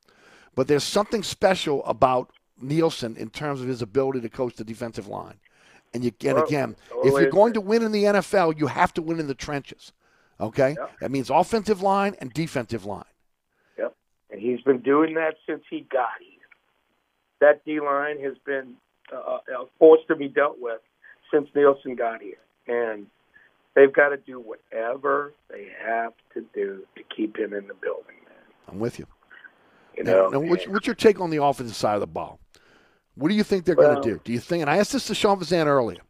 but there's something special about Nielsen in terms of his ability to coach the defensive line. And you and Well, again, totally if you're going to win in the NFL, you have to win in the trenches. Okay, that means offensive line and defensive line. Yep. And he's been doing that since he got here. That D line has been uh, a force to be dealt with since Nielsen got here. And they've got to do whatever they have to do to keep him in the building. I'm with you. You Now- know, now, what's, what's your take on the offensive side of the ball? What do you think they're going to do? Do you think? And I asked this to Sean Fazende earlier.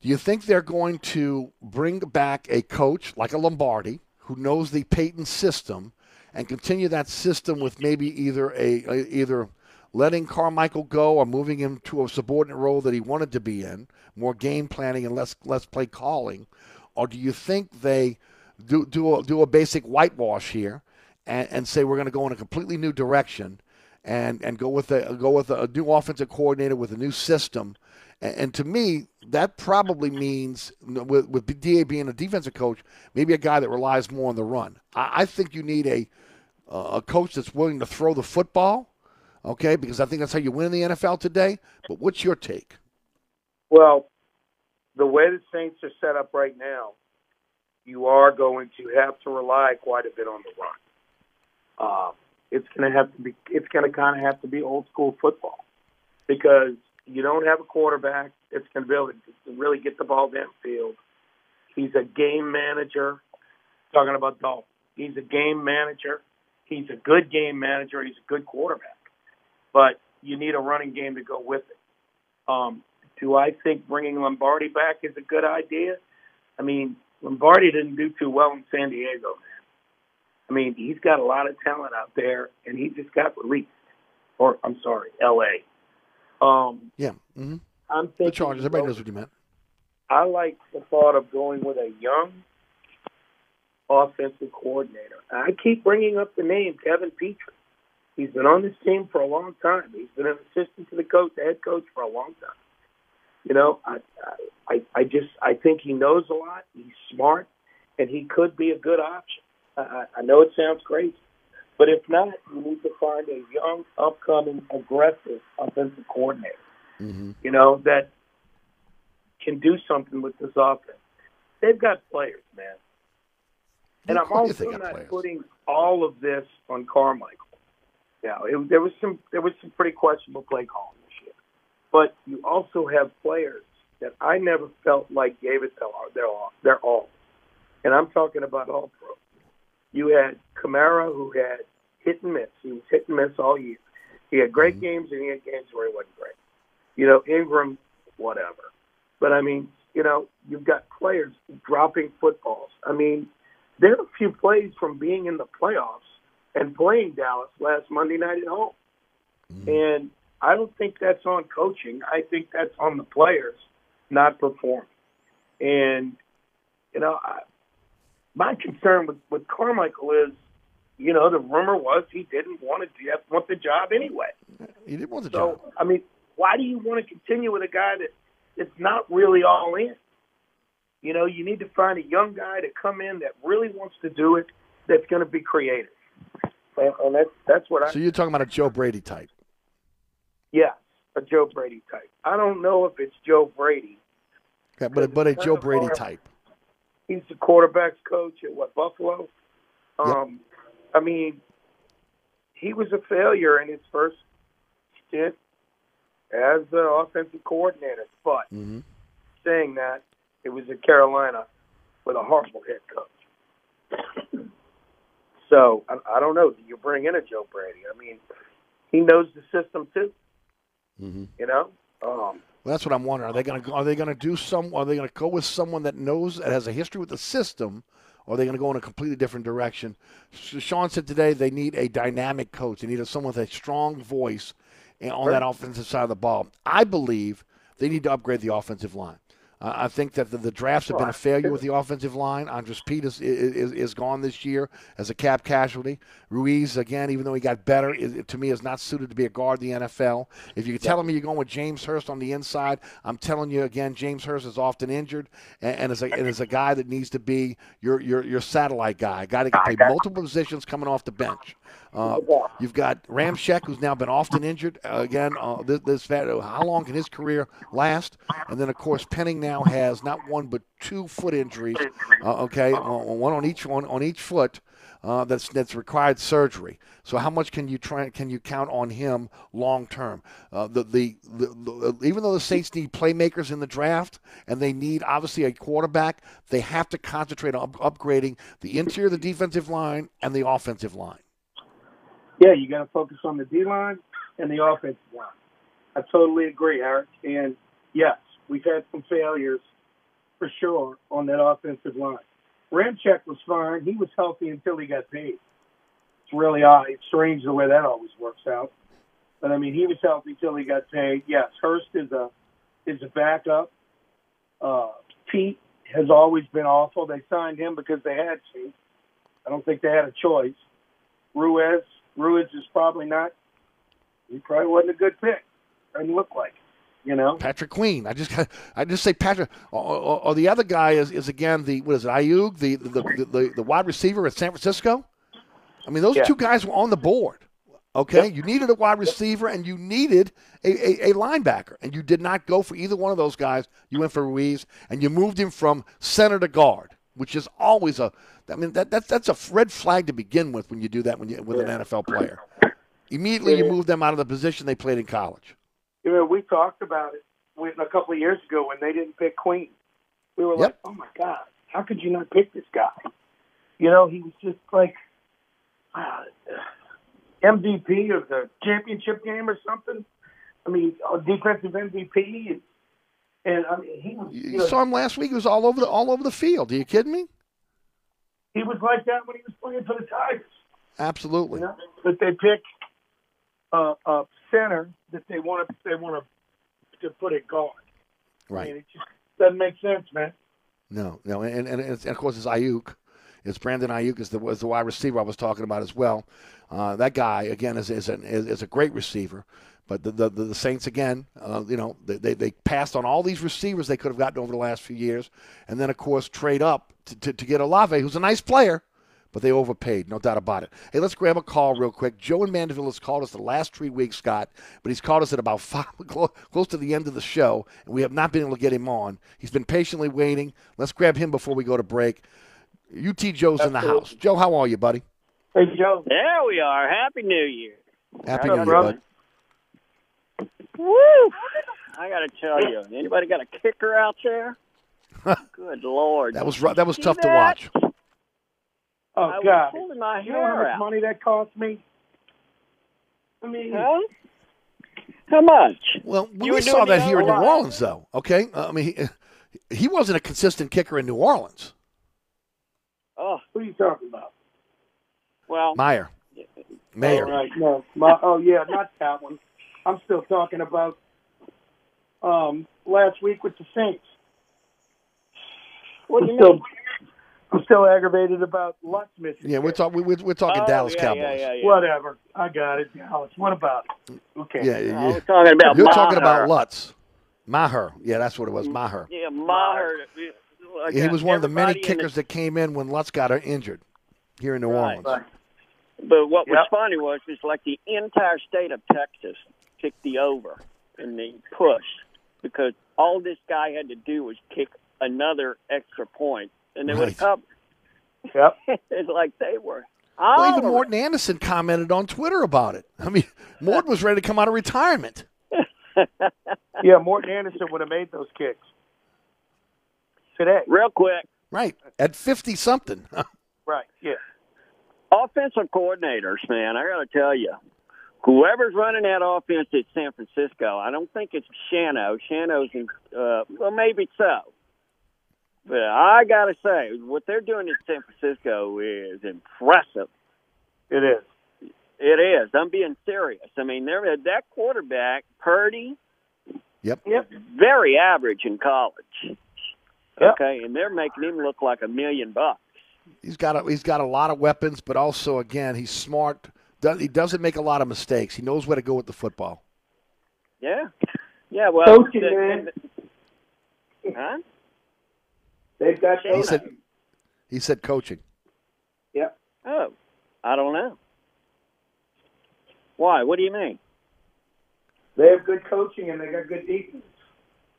Do you think they're going to bring back a coach like a Lombardi who knows the Payton system and continue that system with maybe either a, a either letting Carmichael go or moving him to a subordinate role that he wanted to be in, more game planning and less less play calling, or do you think they do do a, do a basic whitewash here and, and say we're going to go in a completely new direction and and go with a go with a, new offensive coordinator with a new system. And, and to me, that probably means with, with Da being a defensive coach, maybe a guy that relies more on the run. I, I think you need a a coach that's willing to throw the football. Okay, because I think that's how you win in the NFL today. But what's your take? Well, the way the Saints are set up right now, you are going to have to rely quite a bit on the run. Uh, it's going to have to be. It's going to kind of have to be old school football because you don't have a quarterback that's going to be able to really get the ball downfield. He's a game manager. Talking about Dolph, he's a game manager. He's a good game manager. He's a good quarterback, but you need a running game to go with it. Um, do I think bringing Lombardi back is a good idea? I mean, Lombardi didn't do too well in San Diego, man. I mean, he's got a lot of talent out there, and he just got released. Or I'm sorry, L.A. Um, Yeah, mm-hmm. I'm thinking the. Chargers. Everybody knows what you meant. I like the thought of going with a young offensive coordinator. I keep bringing up the name Kevin Petrie. He's been on this team for a long time. He's been an assistant to the coach, the head coach for a long time. You know, I, I, I just I think he knows a lot. He's smart, and he could be a good option. I, I know it sounds crazy, but if not, you need to find a young, upcoming, aggressive offensive coordinator. Mm-hmm. You know that can do something with this offense. They've got players, man. And I'm also not putting all of this on Carmichael. Yeah, it, there was some there was some pretty questionable play calling this year, but you also have players that I never felt like gave it their all. Their all. And I'm talking about all pro. You had Kamara who had hit and miss. He was hit and miss all year. He had great mm-hmm. games and he had games where he wasn't great. You know, Ingram, whatever. But I mean, you know, you've got players dropping footballs. I mean, they're a few plays from being in the playoffs and playing Dallas last Monday night at home. Mm. And I don't think that's on coaching. I think that's on the players not performing. And you know, I, my concern with with Carmichael is, you know, the rumor was he didn't want to want the job anyway. He didn't want the So job. I mean, why do you want to continue with a guy that that's not really all in? You know, you need to find a young guy to come in that really wants to do it, that's going to be creative, and, and that's that's what I. So you're talking about a Joe Brady type. Yes, a Joe Brady type. I don't know if it's Joe Brady. Yeah, but but a Joe Brady type. He's the quarterbacks coach at what Buffalo. Um, I mean, he was a failure in his first stint as the offensive coordinator. But Mm-hmm. saying that, it was at Carolina with a horrible head coach. So I, I don't know. Do you bring in a Joe Brady? I mean, he knows the system too. Mm-hmm. You know. Um, Well, that's what I'm wondering. Are they going to are they going to do some? Are they going to go with someone that knows that has a history with the system, or are they going to go in a completely different direction? Sean said today they need a dynamic coach. They need someone with a strong voice on that offensive side of the ball. I believe they need to upgrade the offensive line. Uh, I think that the, the drafts have been a failure with the offensive line. Andrus Peat is, is, is gone this year as a cap casualty. Ruiz, again, even though he got better, is, to me is not suited to be a guard in the NFL. If you're telling me you're going with James Hurst on the inside, I'm telling you again, James Hurst is often injured and, and, is, a, and is a guy that needs to be your, your, your satellite guy, a guy that can play multiple positions coming off the bench. Uh, you've got Ramczyk, who's now been often injured. Uh, again, uh, this, this how long can his career last? And then, of course, Penning now has not one but two foot injuries. Uh, okay, uh, one on each one on each foot. Uh, that's that's required surgery. So how much can you try? Can you count on him long term? Uh, the, the, the, the even though the Saints need playmakers in the draft and they need obviously a quarterback, they have to concentrate on up- upgrading the interior, the defensive line, and the offensive line. Yeah, you got to focus on the D line and the offensive line. I totally agree, Eric. And yes, we've had some failures for sure on that offensive line. Ramczyk was fine. He was healthy until he got paid. It's really odd. It's strange the way that always works out. But I mean, he was healthy until he got paid. Yes, Hurst is a is a backup. Uh, Peat has always been awful. They signed him because they had to. I don't think they had a choice. Ruiz, Ruiz is probably not. He probably wasn't a good pick. Doesn't look like. it, You know. Patrick Queen. I just I just say Patrick. Or, or, or the other guy is, is again the what is it? Aiyuk, the the, the the the wide receiver at San Francisco. I mean, those Yeah. two guys were on the board. Okay, you needed a wide receiver and you needed a, a, a linebacker, and you did not go for either one of those guys. You went for Ruiz, and you moved him from center to guard, which is always a. I mean, that, that's that's a red flag to begin with when you do that when you with an NFL player. Immediately, you move them out of the position they played in college. You know, we talked about it a couple of years ago when they didn't pick Queen. We were like, "Oh my God, how could you not pick this guy?" You know, he was just like uh, MVP of the championship game or something. I mean, a defensive MVP, and, I mean, he was. You You know, saw him last week. He was all over the all over the field. Are you kidding me? he was like that when he was playing for the Tigers. Absolutely. You know, but they pick uh, a center that they want to they want to to put at guard. I Right. mean, it just doesn't make sense, man. No, no, and and, and of course it's Aiyuk. It's Brandon Aiyuk is the was the wide receiver I was talking about as well. Uh, that guy again is is, an, is is a great receiver, but the the, the Saints again, uh, you know, they, they they passed on all these receivers they could have gotten over the last few years, and then of course trade up to, to, to get Olave, who's a nice player. But they overpaid, no doubt about it. Hey, let's grab a call real quick. Joe in Mandeville has called us the last three weeks, Scott, but he's called us at about five, clo- close to the end of the show, and we have not been able to get him on. He's been patiently waiting. Let's grab him before we go to break. UT Joe's in the house. Joe, how are you, buddy? Hey, Joe. There we are. Happy New Year. Happy New Year, doing? bud. Woo! I got to tell you, anybody got a kicker out there? Good Lord. That was ru- that was See tough to watch. Oh I was God! pulling my you know how much out. money that cost me? I mean, Huh? How much? Well, we, You were saw that here in New Orleans, though. Okay, uh, I mean, he, he wasn't a consistent kicker in New Orleans. Oh, Who are you talking about? well, Meyer. Mayor. All right, no. My, oh yeah, not that one. I'm still talking about um last week with the Saints. What do I'm you still, mean? I'm still aggravated about Lutz missing. Yeah, we're talking. We're, we're talking Oh, Dallas yeah, Cowboys. yeah, yeah, yeah. Whatever. I got it. Dallas. What about it? Okay. Yeah, yeah. I was talking about You're talking about Lutz. Maher. Yeah, that's what it was. Maher. Yeah, Maher. like, he was one of the many everybody in kickers that came in when Lutz got injured here in New Right. Orleans. But what was funny was it's like the entire state of Texas kicked the over and the push because all this guy had to do was kick another extra point, and they would Right. have covered. Yep. it's like they were. Well, all even Morten Andersen commented on Twitter about it. I mean, Morten was ready to come out of retirement. Yeah, Morten Andersen would have made those kicks today. Real quick, Right. At 50 something. Right. Yeah. offensive coordinators, man, I got to tell you, whoever's running that offense at San Francisco, I don't think it's Shano. Shano's, in, uh, well, maybe so. But I got to say, what they're doing in San Francisco is impressive. It is. It is. I'm being serious. I mean, they're that quarterback, Purdy, Yep. Yep. very average in college. Yep. Okay, and they're making him look like a million bucks. He's got a, he's got a lot of weapons, but also again he's smart. Does, he doesn't make a lot of mistakes. He knows where to go with the football. Yeah, yeah. Well, Coaching, the- man. the- huh? They've got He those. said he said coaching. Yep. Oh, I don't know. Why? What do you mean? They have good coaching and they got good defense.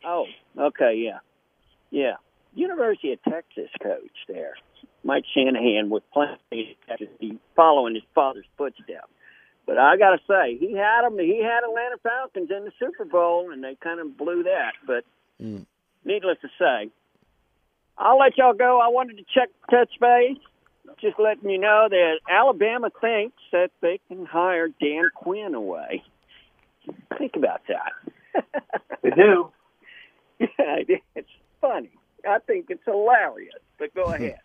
Oh, okay, yeah, yeah. University of Texas coach there, Mike Shanahan, was playing at Texas, following his father's footsteps. But I got to say, he had them. He had Atlanta Falcons in the Super Bowl, and they kind of blew that. But Mm. needless to say, I'll let y'all go. I wanted to check touch base. Just letting you know that Alabama thinks that they can hire Dan Quinn away. Think about that. They do. yeah, it's funny. I think it's hilarious. But go ahead.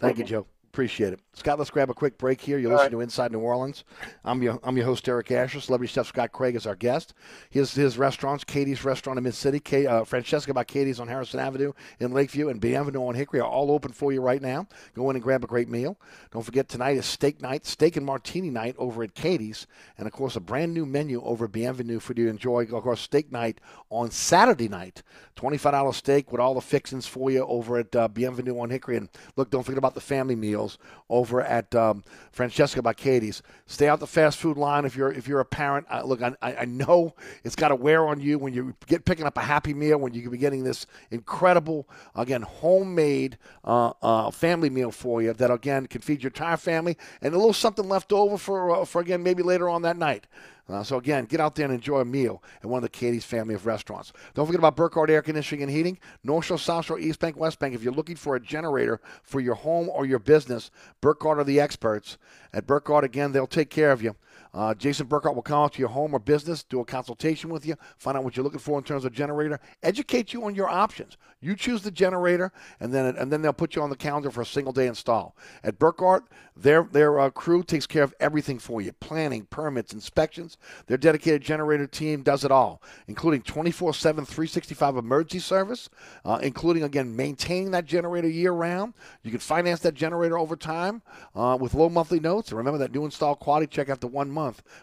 Thank you, Joe. Appreciate it. Scott, let's grab a quick break here. You're listening to Inside New Orleans. I'm your I'm your host, Eric Asher. Celebrity chef Scott Craig is our guest. His his restaurants, Katie's Restaurant in Mid City, K, uh, Francesca by Katie's on Harrison Avenue in Lakeview, and Bienvenue on Hickory are all open for you right now. Go in and grab a great meal. Don't forget tonight is steak night, steak and martini night over at Katie's, and of course a brand new menu over at Bienvenue for you to enjoy. Of course, steak night on Saturday night, twenty-five dollar steak with all the fixings for you over at uh, Bienvenue on Hickory. And look, don't forget about the family meals over at um, Francesca Katie's. Stay out the fast food line if you're if you're a parent. Uh, look, I, I I know it's got to wear on you when you get picking up a Happy Meal when you could be getting this incredible again homemade uh, uh, family meal for you that again can feed your entire family and a little something left over for uh, for again maybe later on that night. Uh, so again, get out there and enjoy a meal at one of the Katie's family of restaurants. Don't forget about Burkhardt Air Conditioning and Heating, North Shore, South Shore, East Bank, West Bank. If you're looking for a generator for your home or your business, Burkhardt are the experts. At Burkhardt, again, they'll take care of you. Uh, Jason Burkhardt will come out to your home or business, do a consultation with you, find out what you're looking for in terms of generator, educate you on your options. You choose the generator, and then and then they'll put you on the calendar for a single day install. At Burkhardt, their their uh, crew takes care of everything for you: planning, permits, inspections. Their dedicated generator team does it all, including 24/7, 365 emergency service, uh, including again maintaining that generator year round. You can finance that generator over time uh, with low monthly notes. And remember that new install quality check after one month,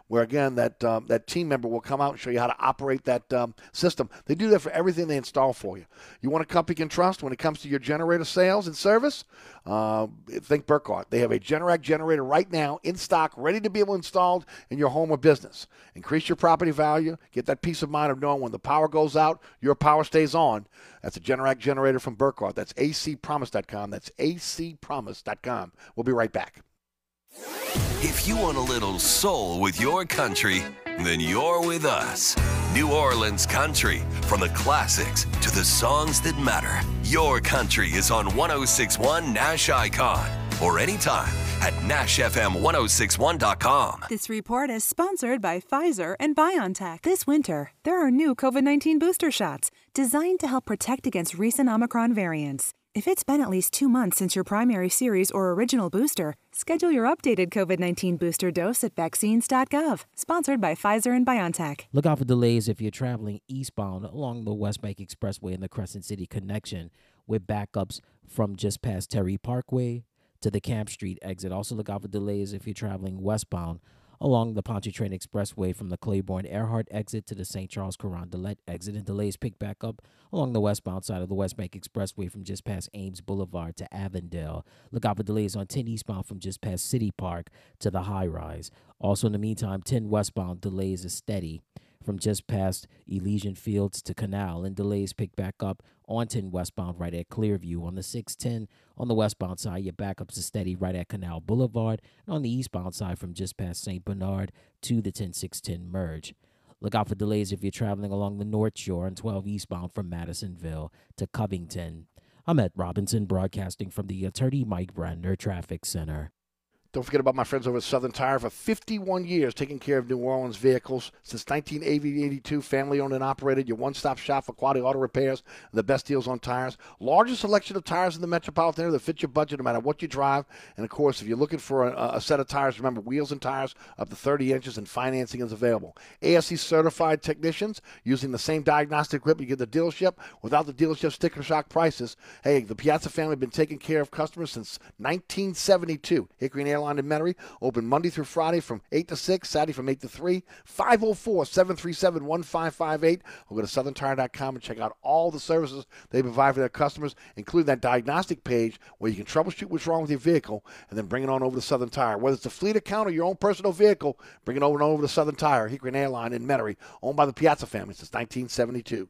where again that um, that team member will come out and show you how to operate that um, system. They do that for everything they install for you. You want a company you can trust when it comes to your generator sales and service? Uh, think Burkhardt. They have a Generac generator right now in stock, ready to be installed in your home or business. Increase your property value. Get that peace of mind of knowing when the power goes out, your power stays on. That's a Generac generator from Burkhardt. That's acpromise.com. That's acpromise.com. We'll be right back. If you want a little soul with your country, then you're with us. New Orleans Country. From the classics to the songs that matter. Your country is on 1061 Nash Icon or anytime at NashFM1061.com. This report is sponsored by Pfizer and BioNTech. This winter, there are new COVID 19 booster shots designed to help protect against recent Omicron variants. If it's been at least two months since your primary series or original booster, schedule your updated COVID 19 booster dose at vaccines.gov. Sponsored by Pfizer and BioNTech. Look out for delays if you're traveling eastbound along the West Bank Expressway and the Crescent City connection with backups from just past Terry Parkway to the Camp Street exit. Also, look out for delays if you're traveling westbound along the Pontchartrain Expressway from the Claiborne Earhart exit to the St. Charles Carondelet exit. And delays pick back up along the westbound side of the West Bank Expressway from just past Ames Boulevard to Avondale. Look out for delays on 10 eastbound from just past City Park to the high rise. Also, in the meantime, 10 westbound delays is steady from just past Elysian Fields to Canal, and delays pick back up on 10 westbound right at Clearview. On the 610 on the westbound side, your backups are steady right at Canal Boulevard, and on the eastbound side from just past St. Bernard to the 10610 merge. Look out for delays if you're traveling along the North Shore on 12 eastbound from Madisonville to Covington. I'm Ed Robinson, broadcasting from the Attorney Mike Brandner Traffic Center. Don't forget about my friends over at Southern Tire for 51 years, taking care of New Orleans vehicles. Since 1982, family owned and operated, your one stop shop for quality auto repairs the best deals on tires. Largest selection of tires in the metropolitan area that fit your budget no matter what you drive. And of course, if you're looking for a, a set of tires, remember wheels and tires up to 30 inches and financing is available. ASE certified technicians using the same diagnostic equipment you get the dealership without the dealership sticker shock prices. Hey, the Piazza family have been taking care of customers since 1972. Hickory and Airline in Metairie, open Monday through Friday from 8 to 6, Saturday from 8 to 3, 504 737 1558. Or go to southerntire.com and check out all the services they provide for their customers, including that diagnostic page where you can troubleshoot what's wrong with your vehicle and then bring it on over to Southern Tire. Whether it's a fleet account or your own personal vehicle, bring it over and over to Southern Tire, Hickory Airline in Metairie, owned by the Piazza family since 1972.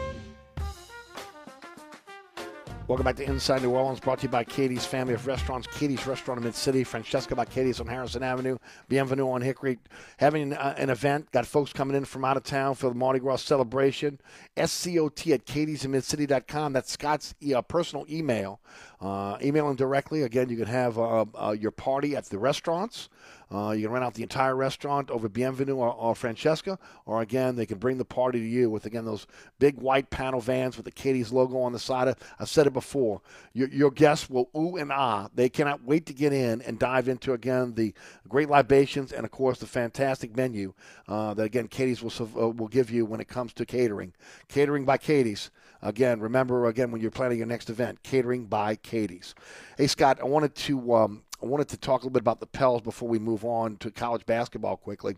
Welcome back to Inside New Orleans, brought to you by Katie's Family of Restaurants. Katie's Restaurant in Mid City, Francesca by Katie's on Harrison Avenue, Bienvenue on Hickory. Having uh, an event, got folks coming in from out of town for the Mardi Gras celebration. SCOT at katiesinmidcity.com. That's Scott's uh, personal email. Uh, email him directly. Again, you can have uh, uh, your party at the restaurants. Uh, you can rent out the entire restaurant over Bienvenue or, or Francesca, or again, they can bring the party to you with again those big white panel vans with the Katie's logo on the side. Of, I've said it before. Your, your guests will ooh and ah. They cannot wait to get in and dive into again the great libations and of course the fantastic menu uh, that again Katie's will uh, will give you when it comes to catering. Catering by Katie's. Again, remember again when you're planning your next event, catering by Katie's. Hey Scott, I wanted to um, I wanted to talk a little bit about the Pels before we move on to college basketball quickly.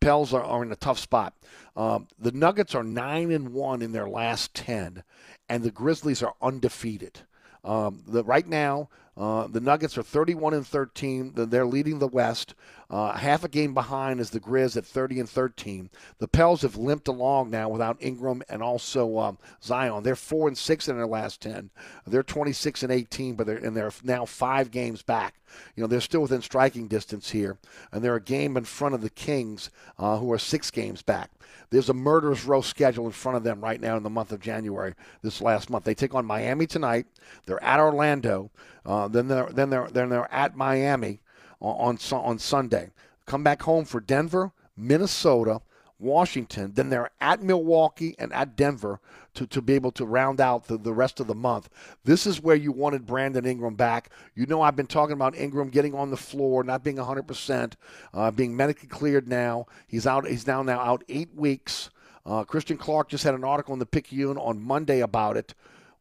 Pels are, are in a tough spot. Um, the Nuggets are nine and one in their last ten, and the Grizzlies are undefeated. Um, the, right now, uh, the Nuggets are 31 and 13. They're leading the West. Uh, half a game behind is the Grizz at 30 and 13. The Pels have limped along now without Ingram and also um, Zion. They're four and six in their last 10. They're 26 and 18, but they're and they're now five games back. You know they're still within striking distance here, and they're a game in front of the Kings, uh, who are six games back. There's a murderous row schedule in front of them right now in the month of January. This last month, they take on Miami tonight. They're at Orlando. Uh, then they're then they're then they're at Miami on, on on Sunday. Come back home for Denver, Minnesota, Washington. Then they're at Milwaukee and at Denver to, to be able to round out the, the rest of the month. This is where you wanted Brandon Ingram back. You know, I've been talking about Ingram getting on the floor, not being 100%, uh, being medically cleared now. He's out. He's now now out eight weeks. Uh, Christian Clark just had an article in the Picayune on Monday about it.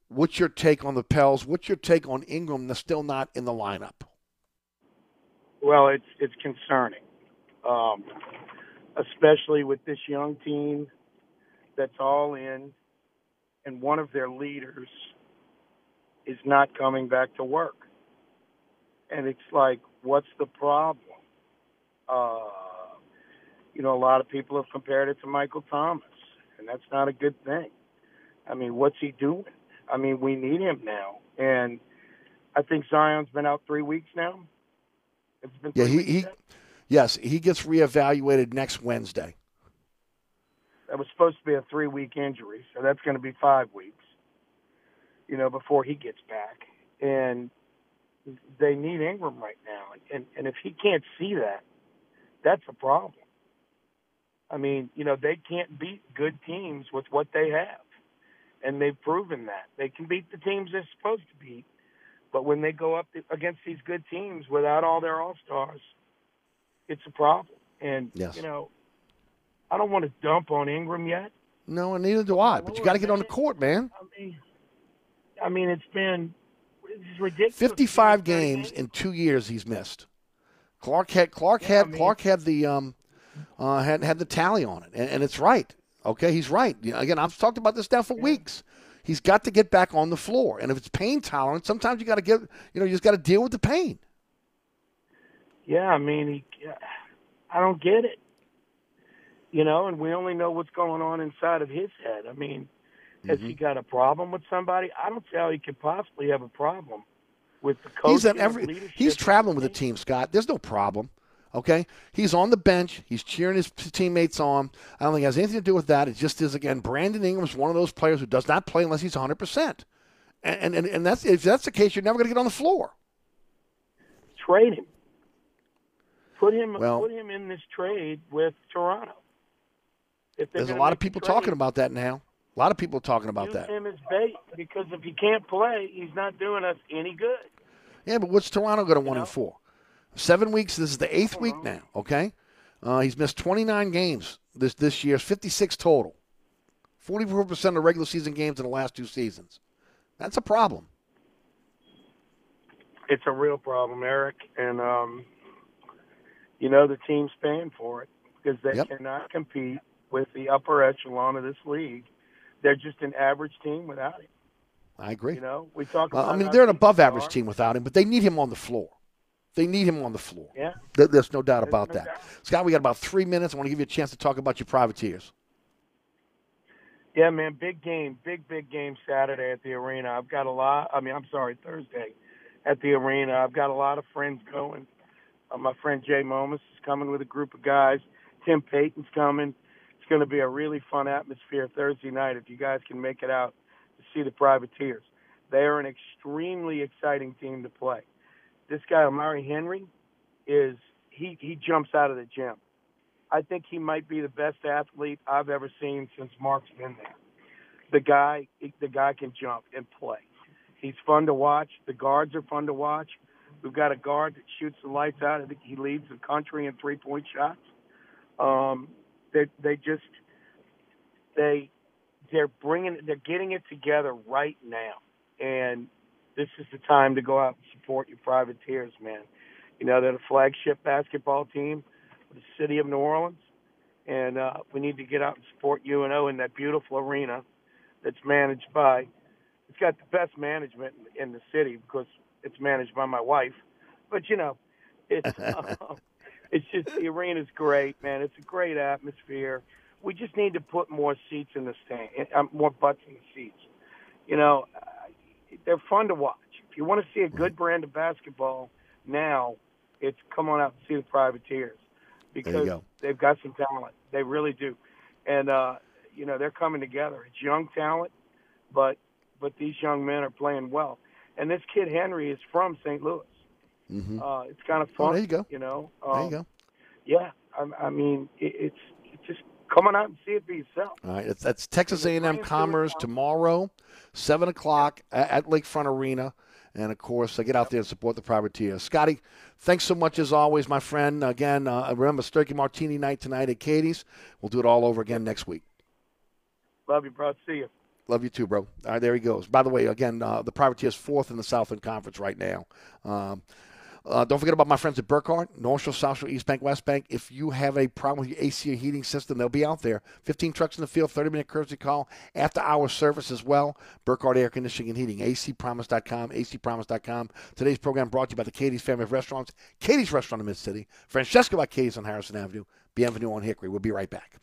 What's your take on the Pels? What's your take on Ingram that's still not in the lineup? Well, it's it's concerning, um, especially with this young team that's all in, and one of their leaders is not coming back to work. And it's like, what's the problem? Uh, you know, a lot of people have compared it to Michael Thomas, and that's not a good thing. I mean, what's he doing? I mean, we need him now, and I think Zion's been out three weeks now. It's been yeah, three he, he yes, he gets reevaluated next Wednesday. That was supposed to be a three week injury, so that's going to be five weeks. You know, before he gets back, and they need Ingram right now, and and if he can't see that, that's a problem. I mean, you know, they can't beat good teams with what they have and they've proven that they can beat the teams they're supposed to beat. But when they go up against these good teams without all their all stars, it's a problem. And yes. you know, I don't want to dump on Ingram yet. No, and neither do I. But you got to get on the court, man. I mean, I mean, it's been it's ridiculous. Fifty-five games in two years he's missed. Clark had Clark Yeah, had I mean- Clark had the um uh, had had the tally on it, and, and it's right. Okay, he's right. You know, again, I've talked about this now for weeks. He's got to get back on the floor, and if it's pain tolerance, sometimes you got to get you know you just got to deal with the pain. Yeah, I mean, he, I don't get it. You know, and we only know what's going on inside of his head. I mean, has Mm-hmm. he got a problem with somebody? I don't see how he could possibly have a problem with the coach. He's every. He's traveling with the team, Scott. There's no problem. Okay, he's on the bench. He's cheering his teammates on. I don't think it has anything to do with that. It just is again. Brandon Ingram's one of those players who does not play unless he's 100. percent And and and that's if that's the case, you're never going to get on the floor. Trade him. Put him. Well- put him in this trade with Toronto. There's a lot of people trade, talking about that now. A lot of people talking about use that. him as bait because if he can't play, he's not doing us any good. Yeah, but what's Toronto going to one and four? Seven weeks. This is the eighth week now. Okay, uh, he's missed 29 games this this year. 56 total. 44 percent of regular season games in the last two seasons. That's a problem. It's a real problem, Eric, and um, you know the team's paying for it because they Yep. cannot compete with the upper echelon of this league. They're just an average team without him. I agree. You know, we talk Well. I mean, they're an above they average team without him, but they need him on the floor. They need him on the floor. Yeah. There's no doubt There's about no that. doubt. Scott, we got about three minutes. I want to give you a chance to talk about your privateers. Yeah, man, big game, big big game Saturday at the arena. I've got a lot. I mean, I'm sorry, Thursday at the arena. I've got a lot of friends going. Uh, my friend Jay Momus is coming with a group of guys. Tim Payton's coming. It's going to be a really fun atmosphere Thursday night if you guys can make it out to see the Privateers. They are an extremely exciting team to play. This guy Amari Henry is he he jumps out of the gym. I think he might be the best athlete I've ever seen since Mark's been there. The guy, the guy can jump and play. He's fun to watch. The guards are fun to watch. We've got a guard that shoots the lights out. I think he leads the country in three point shots. Um, they they just they they're bringing they're getting it together right now, and this is the time to go out and support your privateers, man. You know they're the flagship basketball team of the city of New Orleans, and uh, we need to get out and support UNO in that beautiful arena that's managed by. It's got the best management in the city because it's managed by my wife, but you know, it's um, it's just the arena's great, man. It's a great atmosphere. We just need to put more seats in the stand, uh, more butts in the seats. You know, uh, they're fun to watch. If you want to see a good brand of basketball now, it's come on out and see the Privateers because they've got some talent. They really do, and uh, you know they're coming together. It's young talent, but but these young men are playing well. And this kid Henry is from St. Louis. Mm-hmm. Uh, it's kind of Oh, fun. there you go. You know. there you Um, go. Yeah, I, I mean, it, it's it's just come on out and see it for yourself. All right, it's, that's Texas A&M Commerce tomorrow, seven o'clock at, at Lakefront Arena, and of course, uh, get out there and support the privateer. Scotty, thanks so much as always, my friend. Again, uh, remember Sturkey Martini night tonight at Katie's. We'll do it all over again next week. Love you, bro. See you. Love you too, bro. All right, there he goes. By the way, again, uh, the Privateers fourth in the Southland Conference right now. Um, uh, don't forget about my friends at Burkhardt, North Shore, South Shore, East Bank, West Bank. If you have a problem with your AC or heating system, they'll be out there. 15 trucks in the field, 30 minute courtesy call, after hour service as well. Burkhardt Air Conditioning and Heating, acpromise.com, acpromise.com. Today's program brought to you by the Katie's Family of Restaurants, Katie's Restaurant in Mid City, Francesca by Katie's on Harrison Avenue, Bienvenue on Hickory. We'll be right back.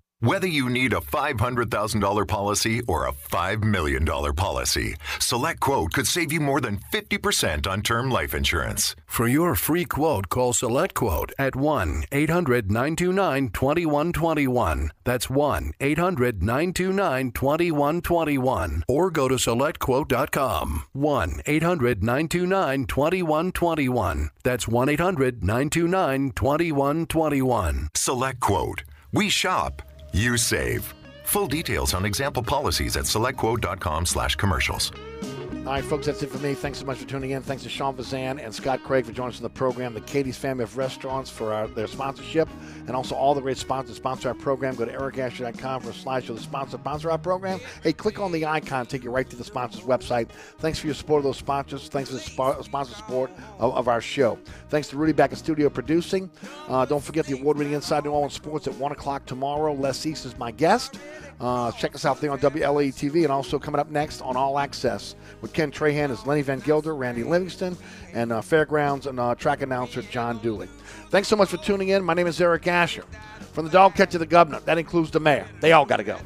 Whether you need a $500,000 policy or a $5 million policy, Select Quote could save you more than 50% on term life insurance. For your free quote, call Select Quote at 1 800 929 2121. That's 1 800 929 2121. Or go to SelectQuote.com. 1 800 929 2121. That's 1 800 929 2121. Select Quote. We shop, you save. Full details on example policies at selectquote.com slash commercials. All right, folks, that's it for me. Thanks so much for tuning in. Thanks to Sean Fazende and Scott Craig for joining us in the program. The Katie's Family of Restaurants for our, their sponsorship, and also all the great sponsors sponsor our program. Go to ericasher.com for a slideshow the sponsor sponsor our program. Hey, click on the icon, take you right to the sponsor's website. Thanks for your support of those sponsors. Thanks for the sp- sponsor support of, of, our show. Thanks to Rudy back in studio producing. Uh, don't forget the award-winning Inside New Orleans Sports at one o'clock tomorrow. Les East is my guest. Uh, check us out there on WLAE TV and also coming up next on All Access with Ken Trahan is Lenny Van Gilder, Randy Livingston, and uh, Fairgrounds and uh, track announcer John Dooley. Thanks so much for tuning in. My name is Eric Asher. From the dog catcher to the governor, that includes the mayor. They all got to go.